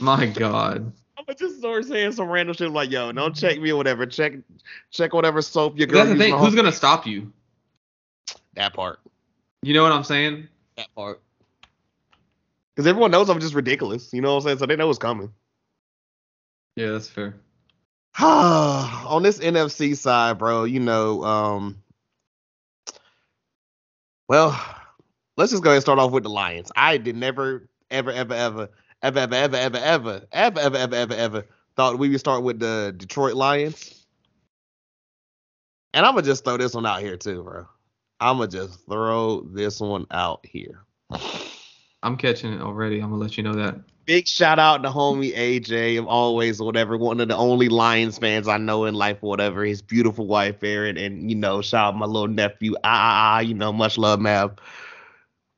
My God. I just start saying some random shit like, "Yo, don't check me or whatever. Check, check whatever soap your girl." That's the thing. Who's gonna stop you? that part? You know what I'm saying? That part. Because everyone knows I'm just ridiculous. You know what I'm saying? So they know it's coming. Yeah, that's fair. On this NFC side, bro, you know, um, well, let's just go ahead and start off with the Lions. I did never, ever, ever, ever, ever, ever, ever, ever, ever, ever, ever, ever, ever, ever thought we would start with the Detroit Lions. And I'm gonna just throw this one out here too, bro. I'm gonna just throw this one out here. I'm catching it already. I'm gonna let you know that. Big shout out to homie AJ of always whatever, one of the only Lions fans I know in life or whatever. His beautiful wife Erin, and you know, shout out my little nephew. Ah, ah, ah, you know, much love, Mav.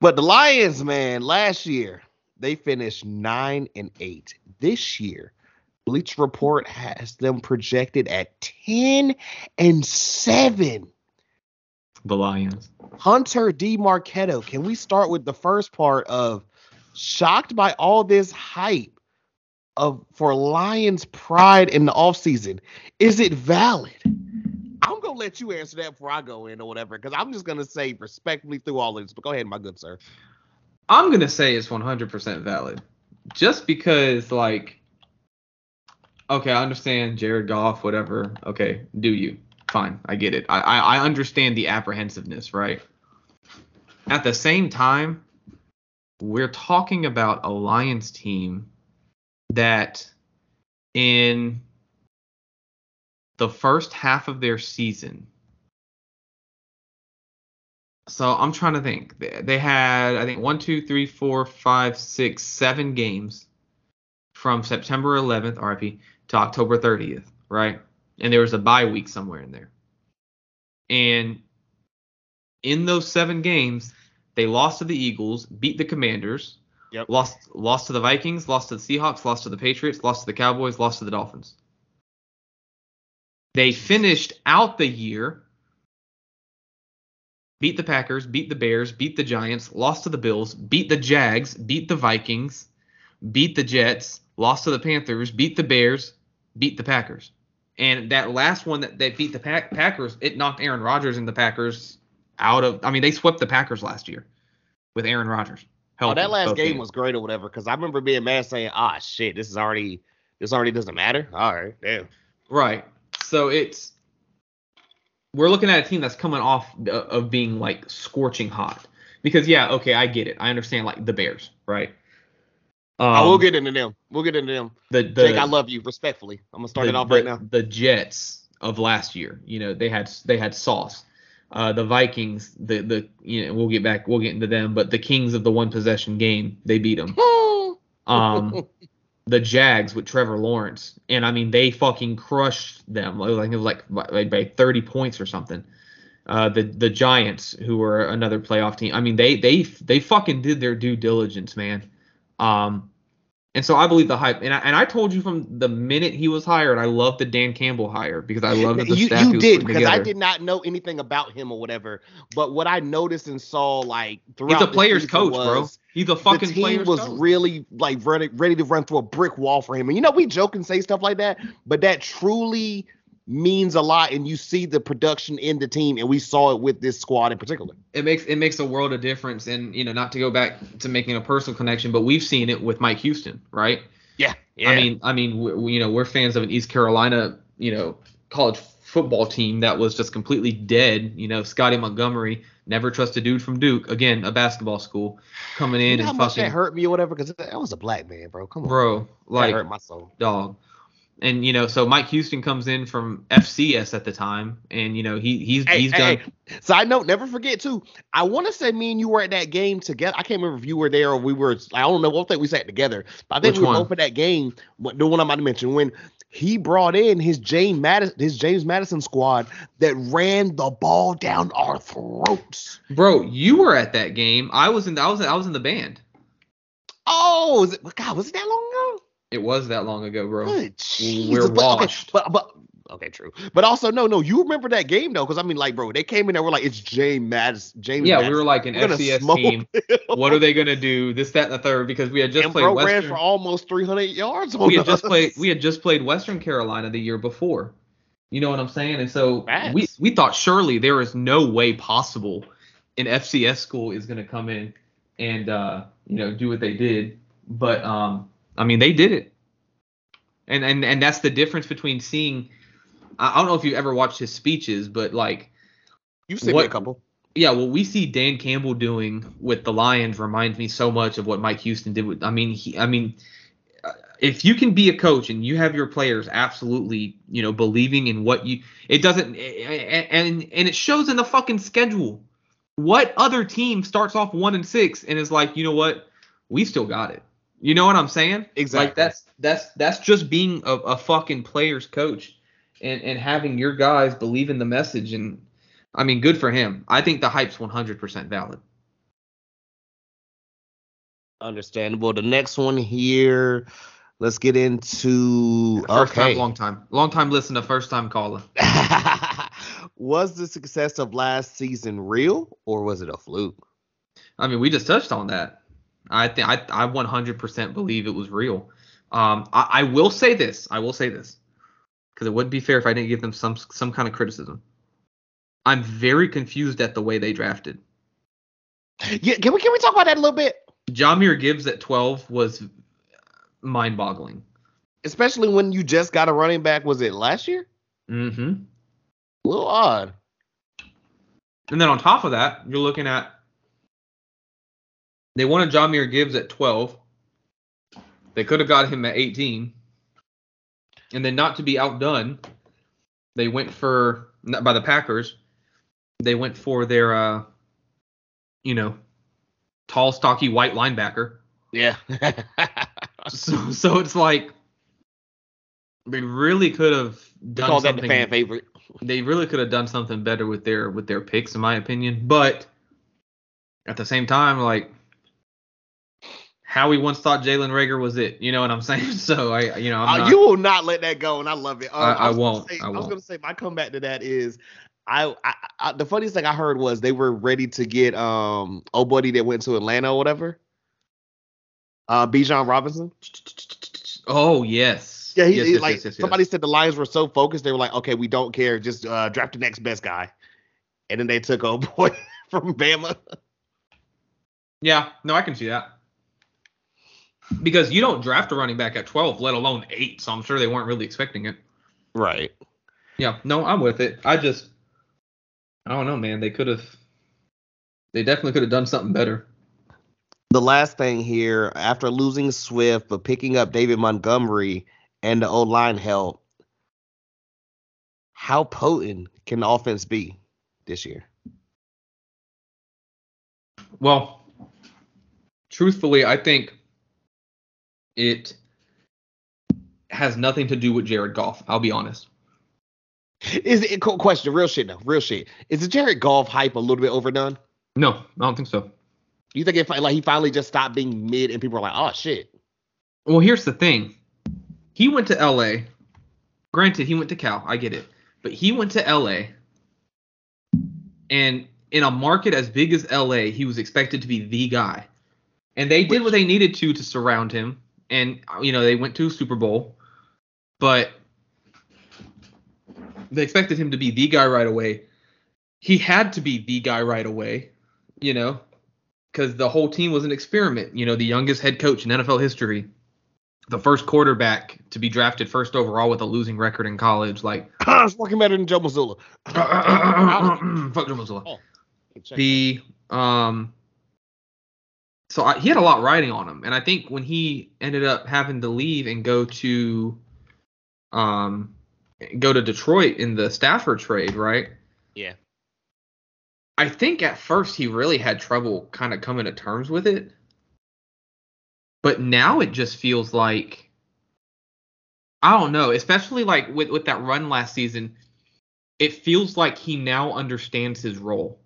But the Lions, man, last year they finished nine and eight. This year, Bleach Report has them projected at ten and seven. The Lions. Hunter D. Marketo, can we start with the first part of shocked by all this hype of for Lions pride in the offseason? Is it valid? I'm gonna let you answer that before I go in or whatever, because I'm just gonna say respectfully through all of this. But go ahead, my good sir. I'm gonna say it's 100% valid, just because like, okay, I understand Jared Goff, whatever. Okay, do you? Fine, I get it. I I, I understand the apprehensiveness, right? At the same time, we're talking about a Lions team that in the first half of their season. So I'm trying to think. They- had, I think, one, two, three, four, five, six, seven games from September 11th, RIP, to October 30th, right? And there was a bye week somewhere in there. And in those seven games, they lost to the Eagles, beat the Commanders, Yep. lost lost to the Vikings, lost to the Seahawks, lost to the Patriots, lost to the Cowboys, lost to the Dolphins. They finished out the year, beat the Packers, beat the Bears, beat the Giants, lost to the Bills, beat the Jags, beat the Vikings, beat the Jets, lost to the Panthers, beat the Bears, beat the Packers. And that last one that they beat the Pack- Packers, it knocked Aaron Rodgers and the Packers out of. I mean, they swept the Packers last year with Aaron Rodgers. Oh, that last game was great or whatever. Because I remember being mad saying, "Ah, shit, this is already, this already doesn't matter." All right, damn. Right. So it's we're looking at a team that's coming off uh, of being like scorching hot. Because yeah, okay, I get it. I understand like the Bears, right? Um, I will get into them. We'll get into them. the the Jake, I love you, respectfully. I'm gonna start the, it off the- right now. The Jets of last year, you know, they had they had sauce. Uh, the Vikings, the the you know, we'll get back, we'll get into them, but the Kings of the one possession game, they beat them. Um, the Jags with Trevor Lawrence, and I mean they fucking crushed them. Like it was like by, by 30 points or something. Uh, the the Giants, who were another playoff team. I mean they they they fucking did their due diligence, man. Um, and so I believe the hype. And I, and I told you from the minute he was hired, I love the Dan Campbell hire because I love the you, staff you did because I did not know anything about him or whatever. But what I noticed and saw like throughout He's a player's coach, bro. He's a fucking the team was coach. really like ready, ready to run through a brick wall for him. And you know, we joke and say stuff like that, but that truly means a lot. And you see the production in the team, and we saw it with this squad in particular. it makes it makes a world of difference. And you know, not to go back to making a personal connection, but we've seen it with Mike Houston, right? Yeah, yeah. I mean, I mean, we, you know, we're fans of an East Carolina, you know, college football team that was just completely dead. You know, Scotty Montgomery never trust a dude from Duke. Again, a basketball school coming you in know how and much that fucking hurt me or whatever because that was a black man, bro. Come on, bro, that like hurt my soul. dog. And you know, so Mike Houston comes in from FCS at the time, and you know he he's Hey, he's hey, done. hey, side note, never forget too. I want to say me and you were at that game together. I can't remember if you were there or we were. I don't know. I don't think we sat together. But I think Which we were one? both at that game. The one I'm about to mention when he brought in his James Madison, his James Madison squad that ran the ball down our throats. Bro, you were at that game. I was in. The, I was. I was in the band. Oh, is it, God, was it that long ago? It was that long ago, bro. Good Jesus. we're but, okay, washed. but but okay, true. But also, no, no, you remember that game though? Because I mean, like, bro, they came in there. We're like, it's James Madison. James. Yeah, Madison. we were like an We're FCS team. What are they gonna do? This, that, and the third because we had just and played bro ran Western. for almost 300 yards. We had just played. We had just played Western Carolina the year before. You know what I'm saying? And so we we thought surely there is no way possible an FCS school is gonna come in and uh, you know do what they did. But um, I mean they did it. And and and that's the difference between seeing. I don't know if you ever watched his speeches, but like You've seen me what- a couple. yeah, what we see Dan Campbell doing with the Lions reminds me so much of what Mike Houston did with. I mean, he, I mean, uh, if you can be a coach and you have your players absolutely, you know, believing in what you, it doesn't, and and it shows in the fucking schedule. What other team starts off one and six and is like, you know what, we still got it. You know what I'm saying? Exactly. Like that's that's that's just being a, a fucking player's coach and and having your guys believe in the message and I mean good for him. I think the hype's 100% valid. Understandable. The next one here, let's get into. First okay. time, long time, long time listener, first time caller. was the success of last season real or was it a fluke? I mean, we just touched on that. I think I I 100% believe it was real. Um, I, I will say this. I will say this because it wouldn't be fair if I didn't give them some some kind of criticism. I'm very confused at the way they drafted. Yeah, can we can we talk about that a little bit? Jahmyr Gibbs at 12 was mind-boggling. Especially when you just got a running back. Was it last year? Mm-hmm. A little odd. And then on top of that, you're looking at they wanted Jahmyr Gibbs at 12. They could have got him at 18. And then not to be outdone, they went for not by the Packers. They went for their uh you know, tall, stocky white linebacker. Yeah. so so it's like they really could have done Call that something. the fan favorite. They really could have done something better with their with their picks, in my opinion. But at the same time, like Howie once thought Jalen Reagor was it. You know what I'm saying? So I, you know, I'm Uh, not, you will not let that go, and I love it. Um, I- I was gonna won't. say- I was won't. gonna say my comeback to that is, I, I, I the funniest thing I heard was they were ready to get um old buddy that went to Atlanta or whatever. Uh, Bijan Robinson. Oh yes. Yeah, he, yes, he- yes, like yes. somebody said the Lions were so focused they were like, okay, we don't care, just uh, draft the next best guy, and then they took old boy from Bama. Yeah, no, I can see that. Because you don't draft a running back at 12, let alone eight. So I'm sure they weren't really expecting it. Right. Yeah, no, I'm with it. I just, I don't know, man. They could have, they definitely could have done something better. The last thing here, after losing Swift but picking up David Montgomery and the old line help, how potent can the offense be this year? Well, truthfully, I think it has nothing to do with Jared Goff. I'll be honest. Is it qu- question real shit now? Real shit. Is the Jared Goff hype a little bit overdone? No, I don't think so. You think if like he finally just stopped being mid and people are like, oh shit. Well, here's the thing. He went to LA. Granted, he went to Cal. I get it. But he went to LA. And in a market as big as LA, he was expected to be the guy. And they did what they needed to to surround him. And, you know, they went to a Super Bowl. But they expected him to be the guy right away. He had to be the guy right away, you know, because the whole team was an experiment. You know, the youngest head coach in NFL history the first quarterback to be drafted first overall with a losing record in college. Like, it's fucking better than Joe Mazzulla. fuck Joe Mazzulla. Oh, The um, so I, he had a lot riding on him, and I think when he ended up having to leave and go to um, go to Detroit in the Stafford trade, right? Yeah. I think at first he really had trouble kind of coming to terms with it. But now it just feels like I don't know, especially like with with that run last season, it feels like he now understands his role.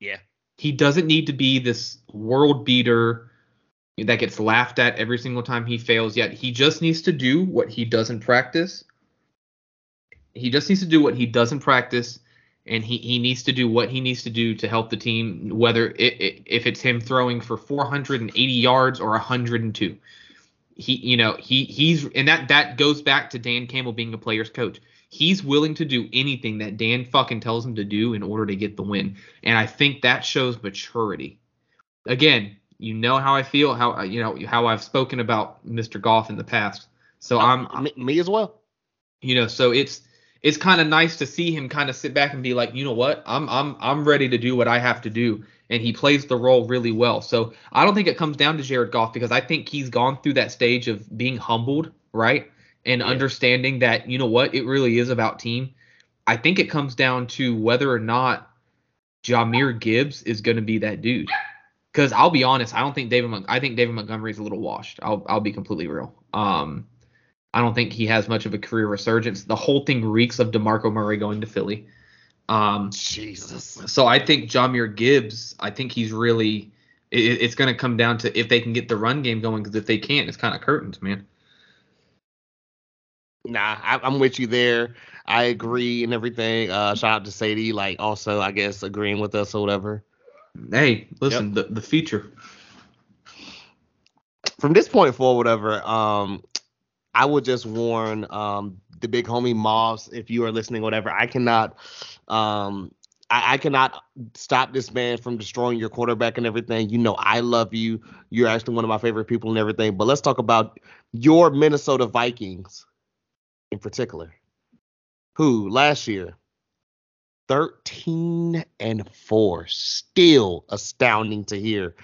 Yeah. He doesn't need to be this world beater that gets laughed at every single time he fails yet. He just needs to do what he does in practice. He just needs to do what he does in practice and he, he needs to do what he needs to do to help the team, whether it, it, if it's him throwing for 480 yards or 102. He, you know, he he's and that that goes back to Dan Campbell being a player's coach. He's willing to do anything that Dan fucking tells him to do in order to get the win, and I think that shows maturity. Again, you know how I feel, how you know how I've spoken about Mr. Goff in the past. So uh, I'm me, me as well. you know so it's it's kind of nice to see him kind of sit back and be like you know what i'm i'm i'm ready to do what i have to do and he plays the role really well so i don't think it comes down to jared goff because i think he's gone through that stage of being humbled right and Yeah. understanding that you know what it really is about team i think it comes down to whether or not Jahmyr Gibbs is going to be that dude. Because I'll be honest, I don't think David. Mon- I think David Montgomery is a little washed. I'll I'll be completely real. Um, I don't think he has much of a career resurgence. The whole thing reeks of Demarco Murray going to Philly. Um, Jesus. so I think Jahmyr Gibbs. I think he's really. It, it's going to come down to if they can get the run game going. Because if they can't, it's kind of curtains, man. Nah, I, I'm with you there. I agree and everything. Uh, shout out to Sadie, like also I guess agreeing with us or whatever. Hey, listen, the the future. From this point forward, whatever. Um, I would just warn um the big homie Moss if you are listening, whatever. I cannot, um, I, I cannot stop this man from destroying your quarterback and everything. You know, I love you. You're actually one of my favorite people and everything. But let's talk about your Minnesota Vikings in particular, who last year 13 and 4 still astounding to hear.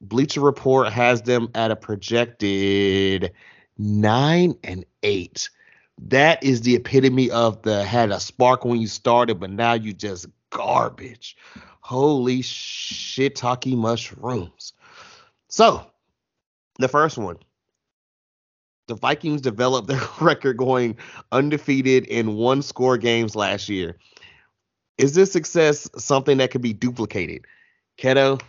Bleacher report has them at a projected 9 and 8 that is the epitome of the had a spark when you started but now you just garbage. Holy shit talkie mushrooms. So the first one the Vikings developed their record going undefeated in one score games last year. Is this success something that could be duplicated? Ketto,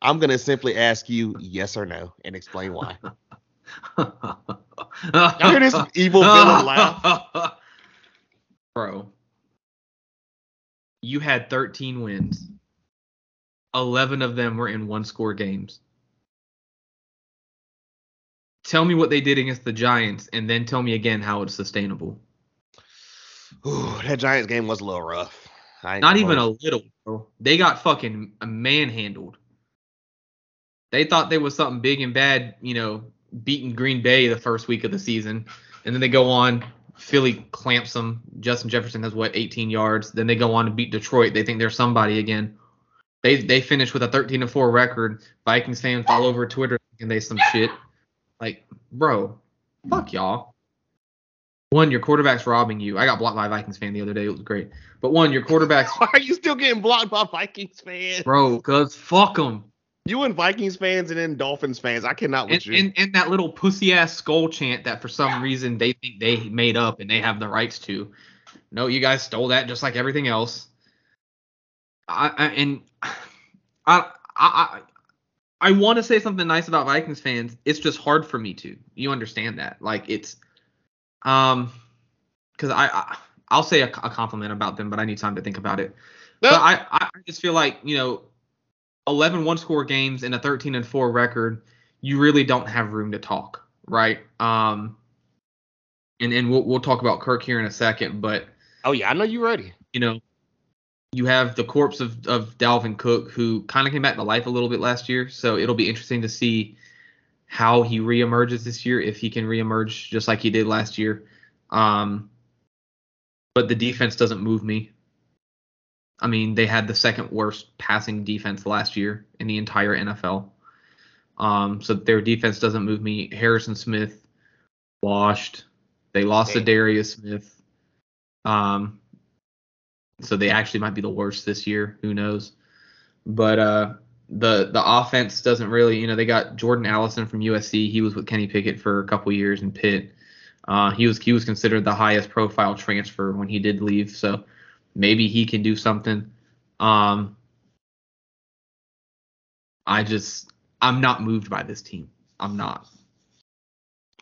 I'm going to simply ask you yes or no and explain why. I hear this evil villain laugh. Bro, you had 13 wins. 11 of them were in one score games. Tell me what they did against the Giants and then tell me again how it's sustainable. Ooh, that Giants game was a little rough. Not even a little, bro. They got fucking uh, manhandled. They thought they was something big and bad, you know, beating Green Bay the first week of the season, and then they go on. Philly clamps them. Justin Jefferson has what 18 yards. Then they go on to beat Detroit. They think they're somebody again. They they finish with a 13 to 4 record. Vikings fans all over Twitter thinking they some shit. Like, bro, fuck y'all. One, your quarterback's robbing you. I got blocked by a Vikings fan the other day. It was great. But one, your quarterback's. Why are you still getting blocked by Vikings fans? Bro, cause fuck them. You and Vikings fans and then Dolphins fans. I cannot with and, you. And, and that little pussy ass skull chant that for some reason they think they made up and they have the rights to. No, you guys stole that just like everything else. I, I and I I I want to say something nice about Vikings fans. It's just hard for me to. You understand that? Like it's um because I, I I'll say a, a, compliment about them, but I need time to think about it. No. But I I just feel like you know 11 one score games and a 13 and 4 record, you really don't have room to talk, right? Um, and and we'll we'll talk about Kirk here in a second, but oh yeah, I know you're ready. You know, you have the corpse of of Dalvin Cook, who kind of came back to life a little bit last year, so it'll be interesting to see how he reemerges this year, if he can reemerge just like he did last year. Um, but the defense doesn't move me. I mean, they had the second worst passing defense last year in the entire NFL. Um, so their defense doesn't move me. Harrison Smith washed. They lost to Darius Smith. Um, so they actually might be the worst this year. Who knows? But uh, the the offense doesn't really, you know, they got Jordan Addison from USC. He was with Kenny Pickett for a couple years in Pitt. Uh, he was he was considered the highest profile transfer when he did leave. So Maybe he can do something. Um, I just I'm not moved by this team. I'm not.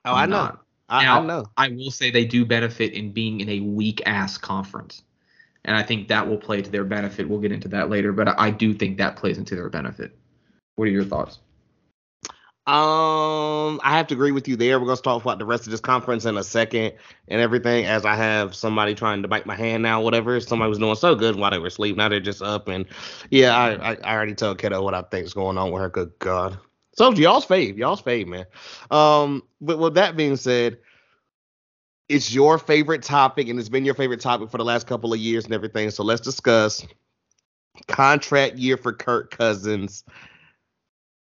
Oh, I'm i know. I, now, I know. I will say they do benefit in being in a weak ass conference. And I think that will play to their benefit. We'll get into that later, but I do think that plays into their benefit. What are your thoughts? Um, I have to agree with you there. We're gonna talk about the rest of this conference in a second and everything. As I have somebody trying to bite my hand now, whatever. Somebody was doing so good while they were asleep. Now they're just up and yeah, I I, I already told Ketto what I think is going on with her. Good God. So y'all's fave, y'all's fave, man. Um, but with that being said, it's your favorite topic and it's been your favorite topic for the last couple of years and everything. So let's discuss contract year for Kirk Cousins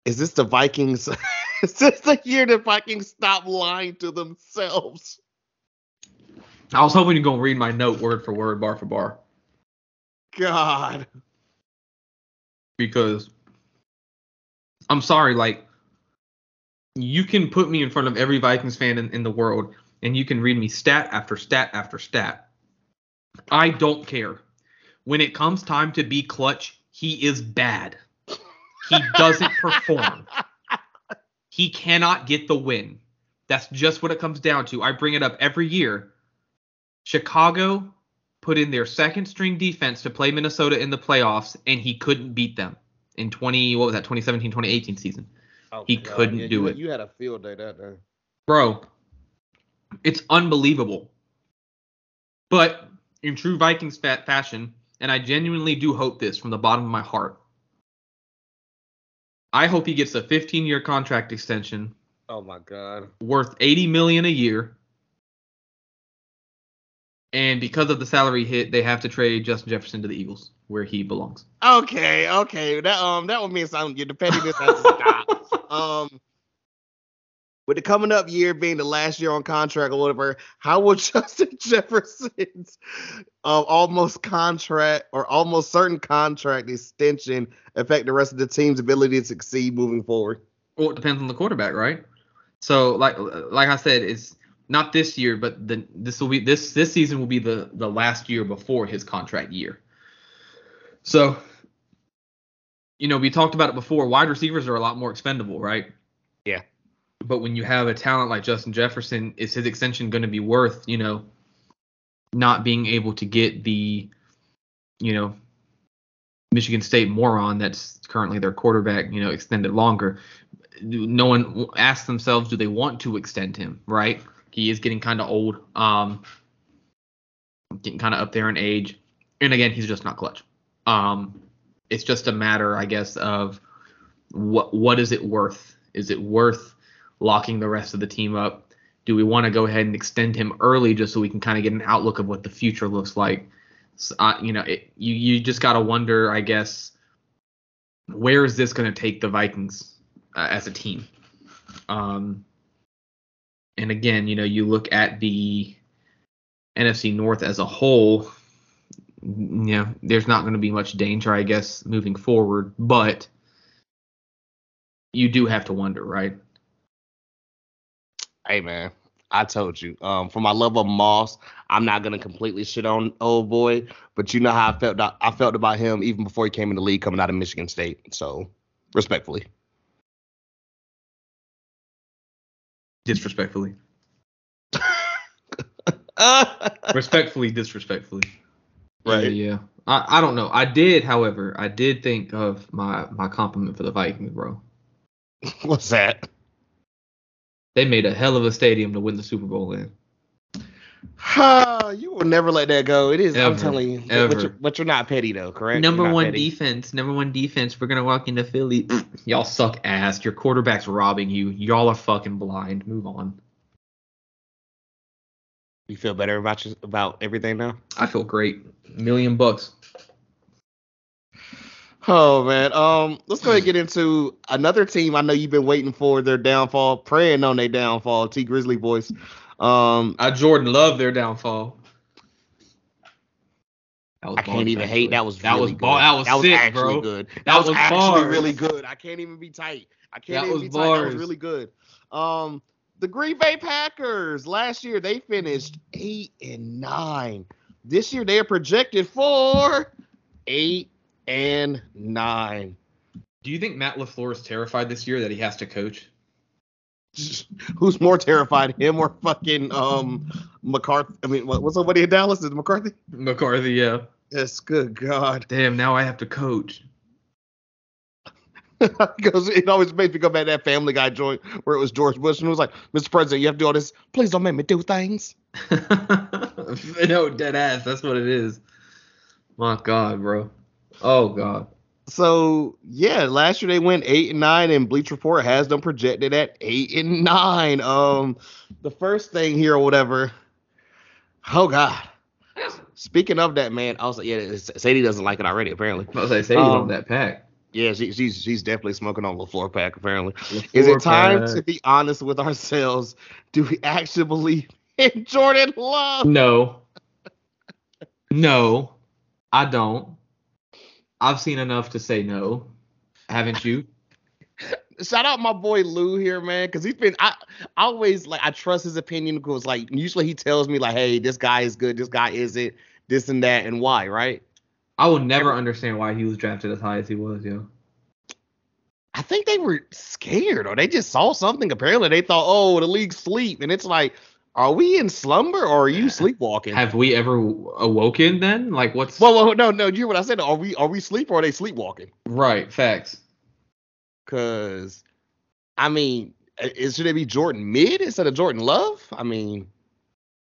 is this the Vikings? is this the year the Vikings stop lying to themselves? I was hoping you're gonna read my note word for word, bar for bar. God. Because I'm sorry, like you can put me in front of every Vikings fan in, in the world and you can read me stat after stat after stat. I don't care. When it comes time to be clutch, he is bad. He doesn't perform. He cannot get the win. That's just what it comes down to. I bring it up every year. Chicago put in their second string defense to play Minnesota in the playoffs, and he couldn't beat them in 20, what was that, 2017, 2018 season. Oh, he God. couldn't yeah, do you, it. You had a field day that day. Bro, it's unbelievable. But in true Vikings fashion, and I genuinely do hope this from the bottom of my heart, I hope he gets a 15 year contract extension. Oh my god. Worth 80 million a year. And because of the salary hit, they have to trade Justin Jefferson to the Eagles, where he belongs. Okay, okay. That um that would mean something. Your pettiness has to stop. um with the coming up year being the last year on contract or whatever, how will Justin Jefferson's uh, almost contract or almost certain contract extension affect the rest of the team's ability to succeed moving forward? Well, it depends on the quarterback, right? So like like I said, it's not this year, but the this will be this this season will be the the last year before his contract year. So, you know, we talked about it before. Wide receivers are a lot more expendable, right? But when you have a talent like Justin Jefferson, is his extension going to be worth, you know, not being able to get the, you know, Michigan State moron that's currently their quarterback, you know, extended longer? No one asks themselves, do they want to extend him, right? He is getting kind of old, um, getting kind of up there in age, and again, he's just not clutch. Um, it's just a matter, I guess, of what what is it worth? Is it worth locking the rest of the team up? Do we want to go ahead and extend him early just so we can kind of get an outlook of what the future looks like? So, uh, you know, it, you you just gotta wonder, I guess, where is this going to take the Vikings uh, as a team? Um, and again, you know, you look at the NFC North as a whole, you know, there's not going to be much danger, I guess, moving forward, but you do have to wonder, right? Hey man, I told you. Um, for my love of Moss, I'm not gonna completely shit on old boy, but you know how I felt. I felt about him even before he came in the league, coming out of Michigan State. So, respectfully. Disrespectfully. Respectfully, disrespectfully. Right. Yeah, yeah. I, I don't know. I did, however, I did think of my my compliment for the Vikings, bro. What's that? They made a hell of a stadium to win the Super Bowl in. you will never let that go. It is. I'm telling you. Ever. But you're, but you're not petty though, correct? Number one petty. defense. Number one defense. We're gonna walk into Philly. Y'all suck ass. Your quarterback's robbing you. Y'all are fucking blind. Move on. You feel better about your, about everything now? I feel great. Million bucks. Oh man. Um, let's go ahead and get into another team. I know you've been waiting for their downfall, praying on their downfall. T Grizzly voice. Um, I Jordan love their downfall. That was I can't bars, even actually. hate. That was that really was good. bar- that was sick, actually bro. good. That, That was, was actually bars. really good. I can't even be tight. I can't That even was be tight. That was really good. Um, the Green Bay Packers last year they finished eight and nine. This year they are projected for eight and nine. Do you think Matt LaFleur is terrified this year that he has to coach? Who's more terrified, him or fucking um McCarthy? I mean, what, what's somebody in Dallas? Is it McCarthy? McCarthy, yeah. Yes, good God. Damn, now I have to coach. Because it always makes me go back to that Family Guy joint where it was George Bush and it was like, Mr. President, you have to do all this. Please don't make me do things. no, dead ass. That's what it is. My God, bro. Oh God. So yeah, last year they went eight and nine, and Bleacher Report has them projected at eight and nine. Um, the first thing here or whatever. Oh God. Speaking of that, man, I was like, yeah, Sadie doesn't like it already. Apparently, I was like, Um, on that pack. yeah, she, she's she's definitely smoking on the floor pack. Apparently, is it time pack. to be honest with ourselves? Do we actually believe in Jordan Love? No. No, I don't. I've seen enough to say no. Haven't you? shout out my boy Lou here, man, because he's been I, I always like I trust his opinion because like usually he tells me like, hey, this guy is good, this guy isn't, this and that, and why, right? I will never understand why he was drafted as high as he was, yo. I think they were scared or they just saw something. Apparently they thought, oh, the league's sleep, and it's like, are we in slumber or are you sleepwalking? Have we ever awoken then? Like what's well, well, no, no, you hear what I said? Are we are we sleep or are they sleepwalking? right? Facts. Cause I mean, is should it be Jordan mid instead of Jordan Love? I mean,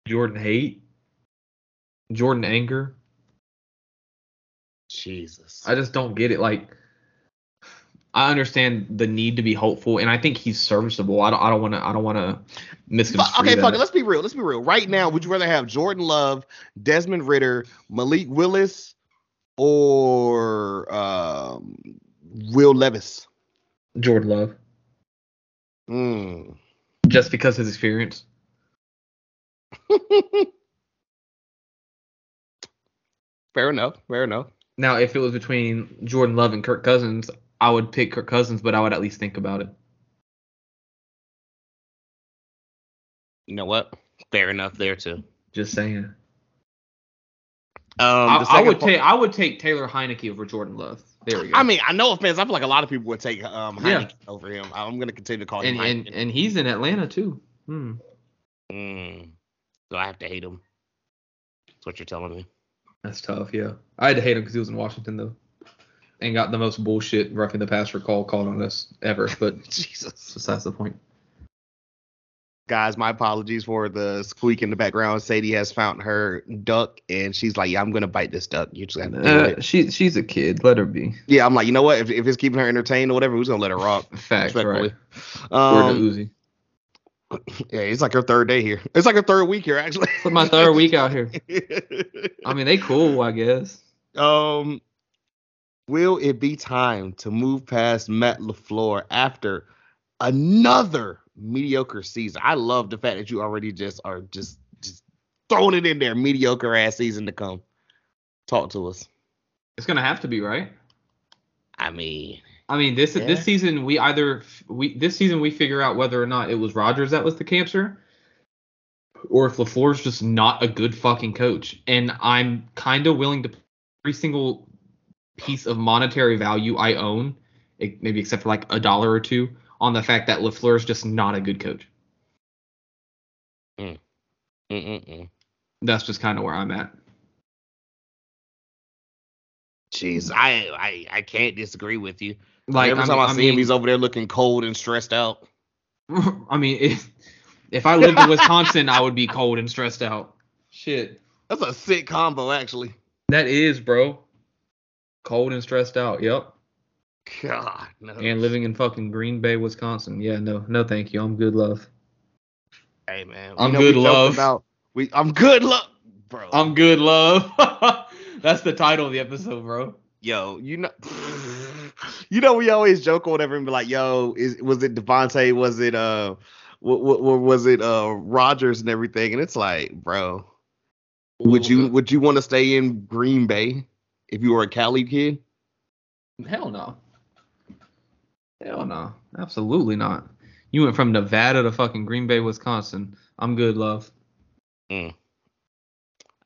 Jordan hate. Jordan anger. Jesus. I just don't get it. Like, I understand the need to be hopeful, and I think he's serviceable. I don't. I don't want to. I don't want to misconstrue okay, that. fuck it. Let's be real. Let's be real. Right now, would you rather have Jordan Love, Desmond Ridder, Malik Willis, or um, Will Levis? Jordan Love, Hmm. just because his experience. Fair enough. Fair enough. Now, if it was between Jordan Love and Kirk Cousins, I would pick Kirk Cousins, but I would at least think about it. You know what? Fair enough there too. Just saying. Um, I, I would take I would take Taylor Heinicke over Jordan Love. There we go. I mean, I know offense. I feel like a lot of people would take um Yeah. Over him. I'm gonna continue to call and him and Heineken. and he's in Atlanta too. Hmm. Mm. So I have to hate him. That's what you're telling me. That's tough. Yeah, I had to hate him because he was in Washington though, and got the most bullshit roughing the passer call called on us ever. But Jesus. besides the point. Guys, my apologies for the squeak in the background. Sadie has found her duck and she's like, Yeah, I'm gonna bite this duck. You just do Uh, it. she she's a kid. Let her be. Yeah, I'm like, you know what? If, if it's keeping her entertained or whatever, who's gonna let her rock? Fact, right? Um, Uzi. yeah, it's like her third day here. It's like her third week here, actually. It's my third week out here. I mean, they cool, I guess. um, will it be time to move past Matt Lafleur after another mediocre season? I love the fact that you already just are just just throwing it in there, mediocre ass season to come. Talk to us. It's gonna have to be right. I mean, I mean, this Yeah. this season we either we this season we figure out whether or not it was Rodgers that was the cancer, or if Lafleur's just not a good fucking coach. And I'm kind of willing to every single piece of monetary value I own, maybe except for like a dollar or two, on the fact that Lafleur's just not a good coach. Mm. mm-mm-mm. That's just kind of where I'm at. jeez, I, I I can't disagree with you. Like Every I time mean- I, I see him, he's over there looking cold and stressed out. I mean, if if I lived in Wisconsin, I would be cold and stressed out. Shit. That's a sick combo, actually. That is, bro. Cold and stressed out. Yep. God, no. And living in fucking Green Bay, Wisconsin. Yeah, no, no, thank you. I'm good, love. Hey man, I'm good, love. About, we, I'm good, love, bro. I'm good, love. That's the title of the episode, bro. yo, you know, you know, we always joke or whatever and be like, yo, is was it Davante? Was it uh, what, what, what was it uh, Rodgers and everything? And it's like, bro, would you would you want to stay in Green Bay if you were a Cali kid? Hell no. Hell no. Absolutely not. You went from Nevada to fucking Green Bay, Wisconsin. I'm good, love.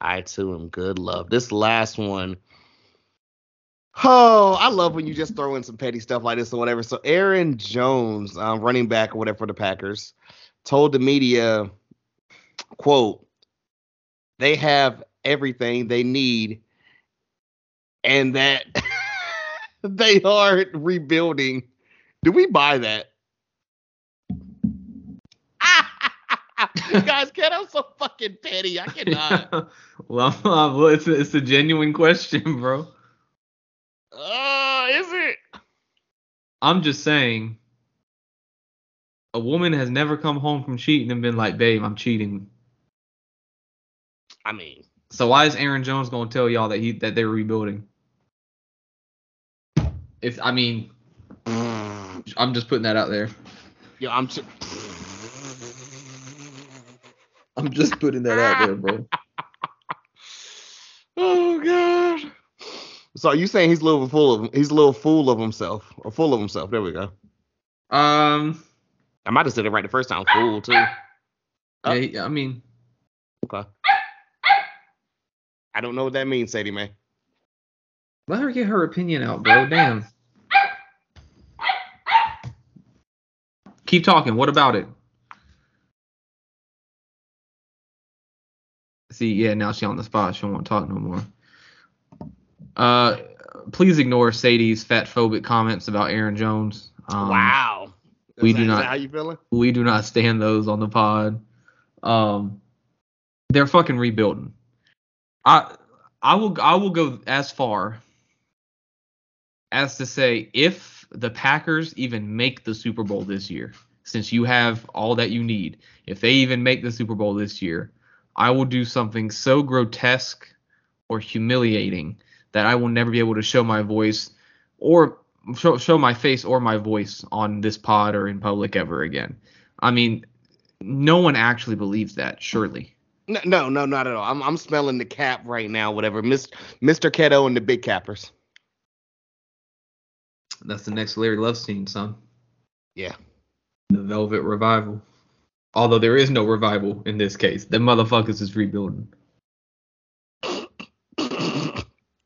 I too am good, love. This last one. Oh, I love when you just throw in some petty stuff like this or whatever. So Aaron Jones, um, running back or whatever for the Packers, told the media, quote, they have everything they need and that they are rebuilding. Do we buy that? You guys, get I'm so fucking petty. I cannot. well, well, it's a, it's a genuine question, bro. Oh, is it? I'm just saying, a woman has never come home from cheating and been like, "Babe, I'm cheating." I mean, So why is Aaron Jones gonna tell y'all that he that they're rebuilding? If I mean, I'm just putting that out there. yo, I'm. Ch- I'm just putting that out there, bro. oh god. So are you saying he's a little full of he's a little fool of himself or full of himself? There we go. Um, I might have said it right the first time. Fool too. Oh. yeah, I mean, Okay. I don't know what that means, Sadie Mae. let her get her opinion out, bro. Damn. Keep talking. What about it? See, yeah, now she on the spot. She don't want to talk no more. Uh, please ignore Sadie's fat phobic comments about Aaron Jones. Um, wow. we Is do that- is not- how you feeling? We do not stand those on the pod. Um, they're fucking rebuilding. I I will I will go as far as to say if the Packers even make the Super Bowl this year, since you have all that you need, if they even make the Super Bowl this year, I will do something so grotesque or humiliating that I will never be able to show my voice or show, show my face or my voice on this pod or in public ever again. I mean, no one actually believes that, surely. No, no, no, not at all. I'm I'm smelling the cap right now. Whatever, Miss Mr. Ketto and the Big Cappers. That's the next Larry Love scene, son. Yeah. The Velvet Revival. Although there is no revival in this case. The motherfuckers is rebuilding.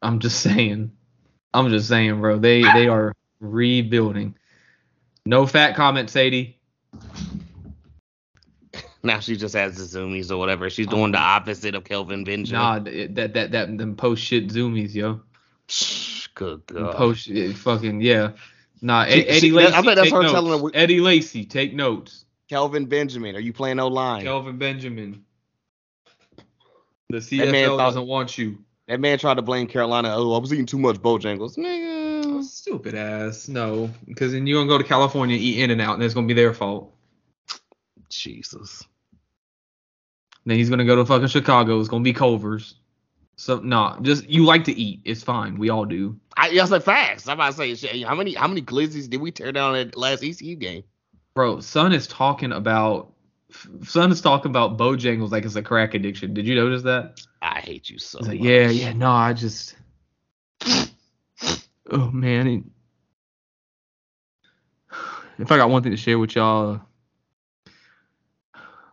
I'm just saying. I'm just saying, bro. They they are rebuilding. No fat comment, Sadie. Now she just has the zoomies or whatever. She's doing the opposite of Kelvin Benjamin. Nah, that that that them post shit zoomies, yo. Good God. Post shit, fucking yeah. Nah, Ed- Eddie she- Lacy. I think that's take her notes. telling her we- Eddie Lacy, take notes. Kelvin Benjamin, are you playing O line? Kelvin Benjamin. The man CFL thought- doesn't want you. That man tried to blame Carolina. Oh, I was eating too much Bojangles. Nigga. Oh, stupid ass. No, because then you're gonna go to California, eat In and Out, and it's gonna be their fault. Jesus. Then he's gonna go to fucking Chicago. It's gonna be Culver's. So nah, just you like to eat. It's fine. We all do. I, I said facts. I'm about to say. How many how many glizzies did we tear down at last ECU game? Bro, son is talking about son is talking about Bojangles like it's a crack addiction. Did you notice that? I hate you so like, yeah, yeah, no, I just Oh man. If I got one thing to share with y'all,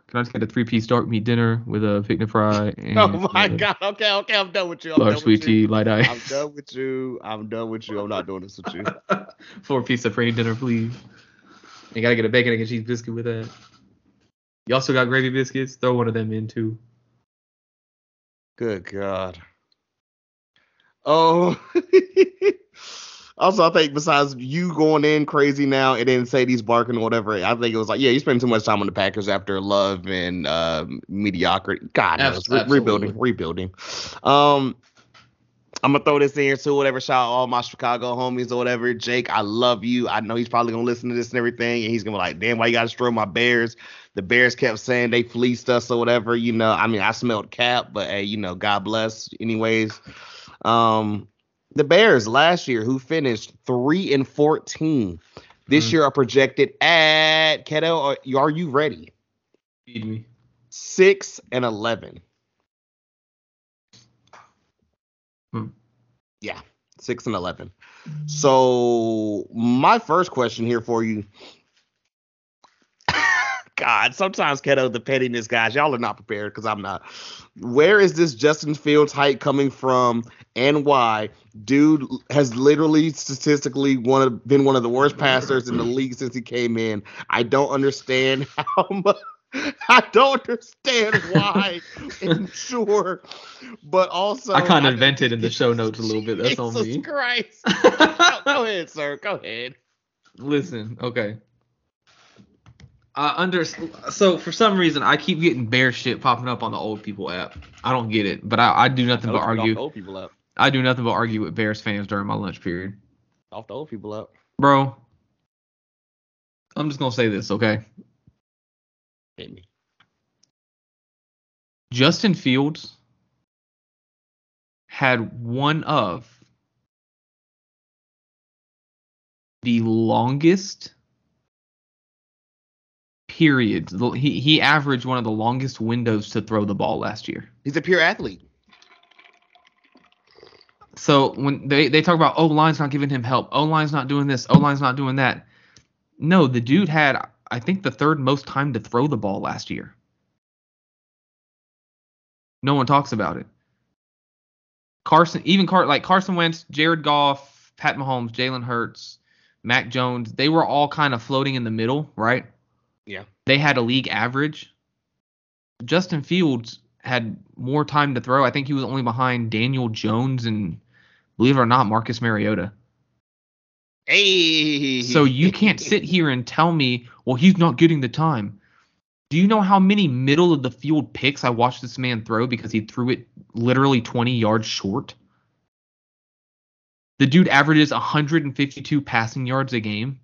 can I just get a three piece dark meat dinner with a picnic fry and Oh my uh, god. Okay, okay, I'm done with you. I'm large done sweet with you. tea, light ice. I'm done with you. I'm done with you. I'm not doing this with you. Four piece of free dinner, please. You gotta get a bacon egg and cheese biscuit with that. You also got gravy biscuits. Throw one of them in too. Good God. Oh. Also, I think besides you going in crazy now and then Sadie's barking or whatever, I think it was like, yeah, you spend too much time on the Packers after love and um, mediocrity. God, no, it's re- rebuilding, rebuilding. Um, I'm gonna throw this in here too. Whatever, shout out all my Chicago homies or whatever. Jake, I love you. I know he's probably gonna listen to this and everything, and he's gonna be like, "Damn, why you gotta destroy my Bears?" The Bears kept saying they fleeced us or whatever. You know, I mean, I smelled cap, but hey, you know, God bless. Anyways, um, the Bears last year, who finished three and fourteen, this Mhm. year are projected at Ketto. Are, are you ready? Feed me. Six and eleven. Hmm. Yeah, six and eleven. So my first question here for you. God, sometimes Ketto, the pettiness guys, y'all are not prepared because I'm not. Where is this Justin Fields hype coming from, and why? Dude has literally statistically one of, been one of the worst passers in the league since he came in. I don't understand how much. I don't understand why. sure, but also I kind of invented in the show notes a little bit. That's on Jesus me. Christ. go, go ahead, sir. Go ahead. Listen, okay. I under so for some reason I keep getting bear shit popping up on the old people app. I don't get it, but I, I do nothing but argue. old people up. I do nothing but argue with Bears fans during my lunch period, Off the old people up. bro. I'm just gonna say this, okay? Hit me. Justin Fields had one of the longest periods. He he averaged one of the longest windows to throw the ball last year. He's a pure athlete. So when they, they talk about O line's not giving him help, O line's not doing this, O line's not doing that. No, the dude had I think the third most time to throw the ball last year. No one talks about it. Carson, even Car like Carson Wentz, Jared Goff, Pat Mahomes, Jalen Hurts, Mac Jones, they were all kind of floating in the middle, right? Yeah. They had a league average. Justin Fields had more time to throw. I think he was only behind Daniel Jones and believe it or not, Marcus Mariota. Hey. So you can't sit here and tell me, well, he's not getting the time. Do you know how many middle of the field picks I watched this man throw because he threw it literally 20 yards short? The dude averages 152 passing yards a game.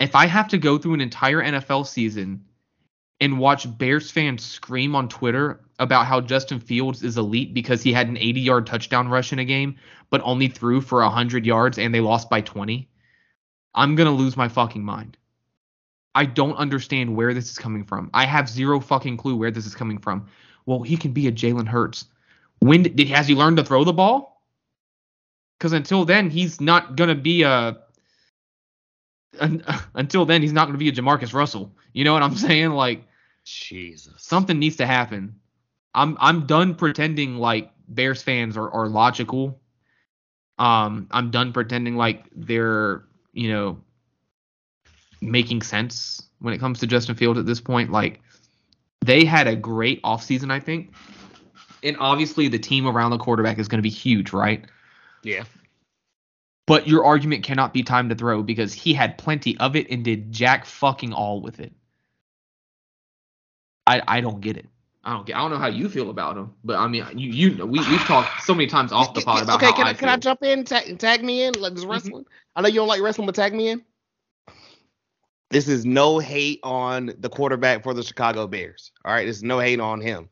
If I have to go through an entire NFL season and watch Bears fans scream on Twitter about how Justin Fields is elite because he had an 80 yard touchdown rush in a game, but only threw for 100 yards and they lost by 20, I'm going to lose my fucking mind. I don't understand where this is coming from. I have zero fucking clue where this is coming from. Well, he can be a Jalen Hurts. When did has he learned to throw the ball? Because until then, he's not gonna be a. un- until then, he's not gonna be a Jamarcus Russell. You know what I'm saying? Like, Jesus. Something needs to happen. I'm I'm done pretending like Bears fans are, are logical. Um, I'm done pretending like they're, you know, making sense when it comes to Justin Fields at this point. Like they had a great offseason, I think. And obviously the team around the quarterback is going to be huge, right? Yeah. But your argument cannot be time to throw because he had plenty of it and did jack fucking all with it. I I don't get it. I don't get. I don't know how you feel about him, but I mean, you you know, we we've talked so many times off the pod about okay, how can I, I, can I jump in? Tag, tag me in? Like this Mm-hmm. wrestling? I know you don't like wrestling, but tag me in. This is no hate on the quarterback for the Chicago Bears. All right, this is no hate on him.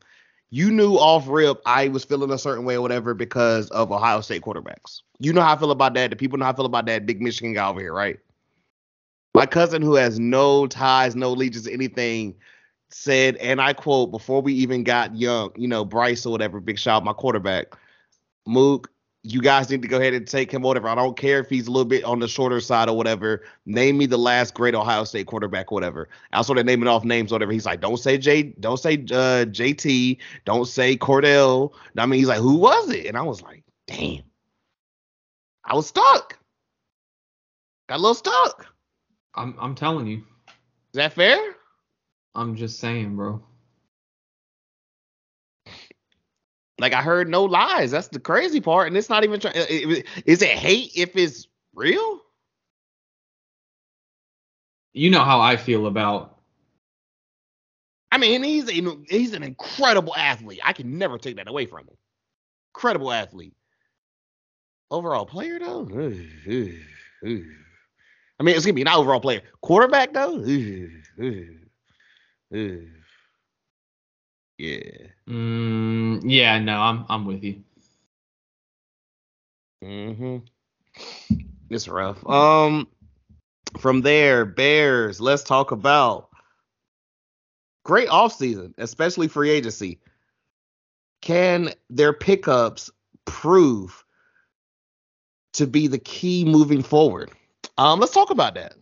You knew off rip I was feeling a certain way or whatever because of Ohio State quarterbacks. You know how I feel about that. The people know how I feel about that big Michigan guy over here, right? My cousin, who has no ties, no allegiance, anything, said, and I quote, before we even got young, you know, Bryce or whatever, big shout, out, my quarterback, Mook, you guys need to go ahead and take him, whatever. I don't care if he's a little bit on the shorter side or whatever. Name me the last great Ohio State quarterback, whatever. I started naming off names, whatever. He's like, don't say J, don't say uh, JT, don't say Cardale. I mean, he's like, who was it? And I was like, damn. I was stuck. Got a little stuck. I'm I'm telling you. Is that fair? I'm just saying, bro. Like I heard no lies. That's the crazy part, and it's not even. Try- is it hate if it's real? You know how I feel about. I mean, he's a, he's an incredible athlete. I can never take that away from him. Incredible athlete. Overall player though. I mean, it's gonna be an overall player. Quarterback though. Yeah. Mm, yeah, no, I'm I'm with you. Mm-hmm. It's rough. Um, from there, Bears. Let's talk about great offseason, especially free agency. Can their pickups prove to be the key moving forward? Um, let's talk about that.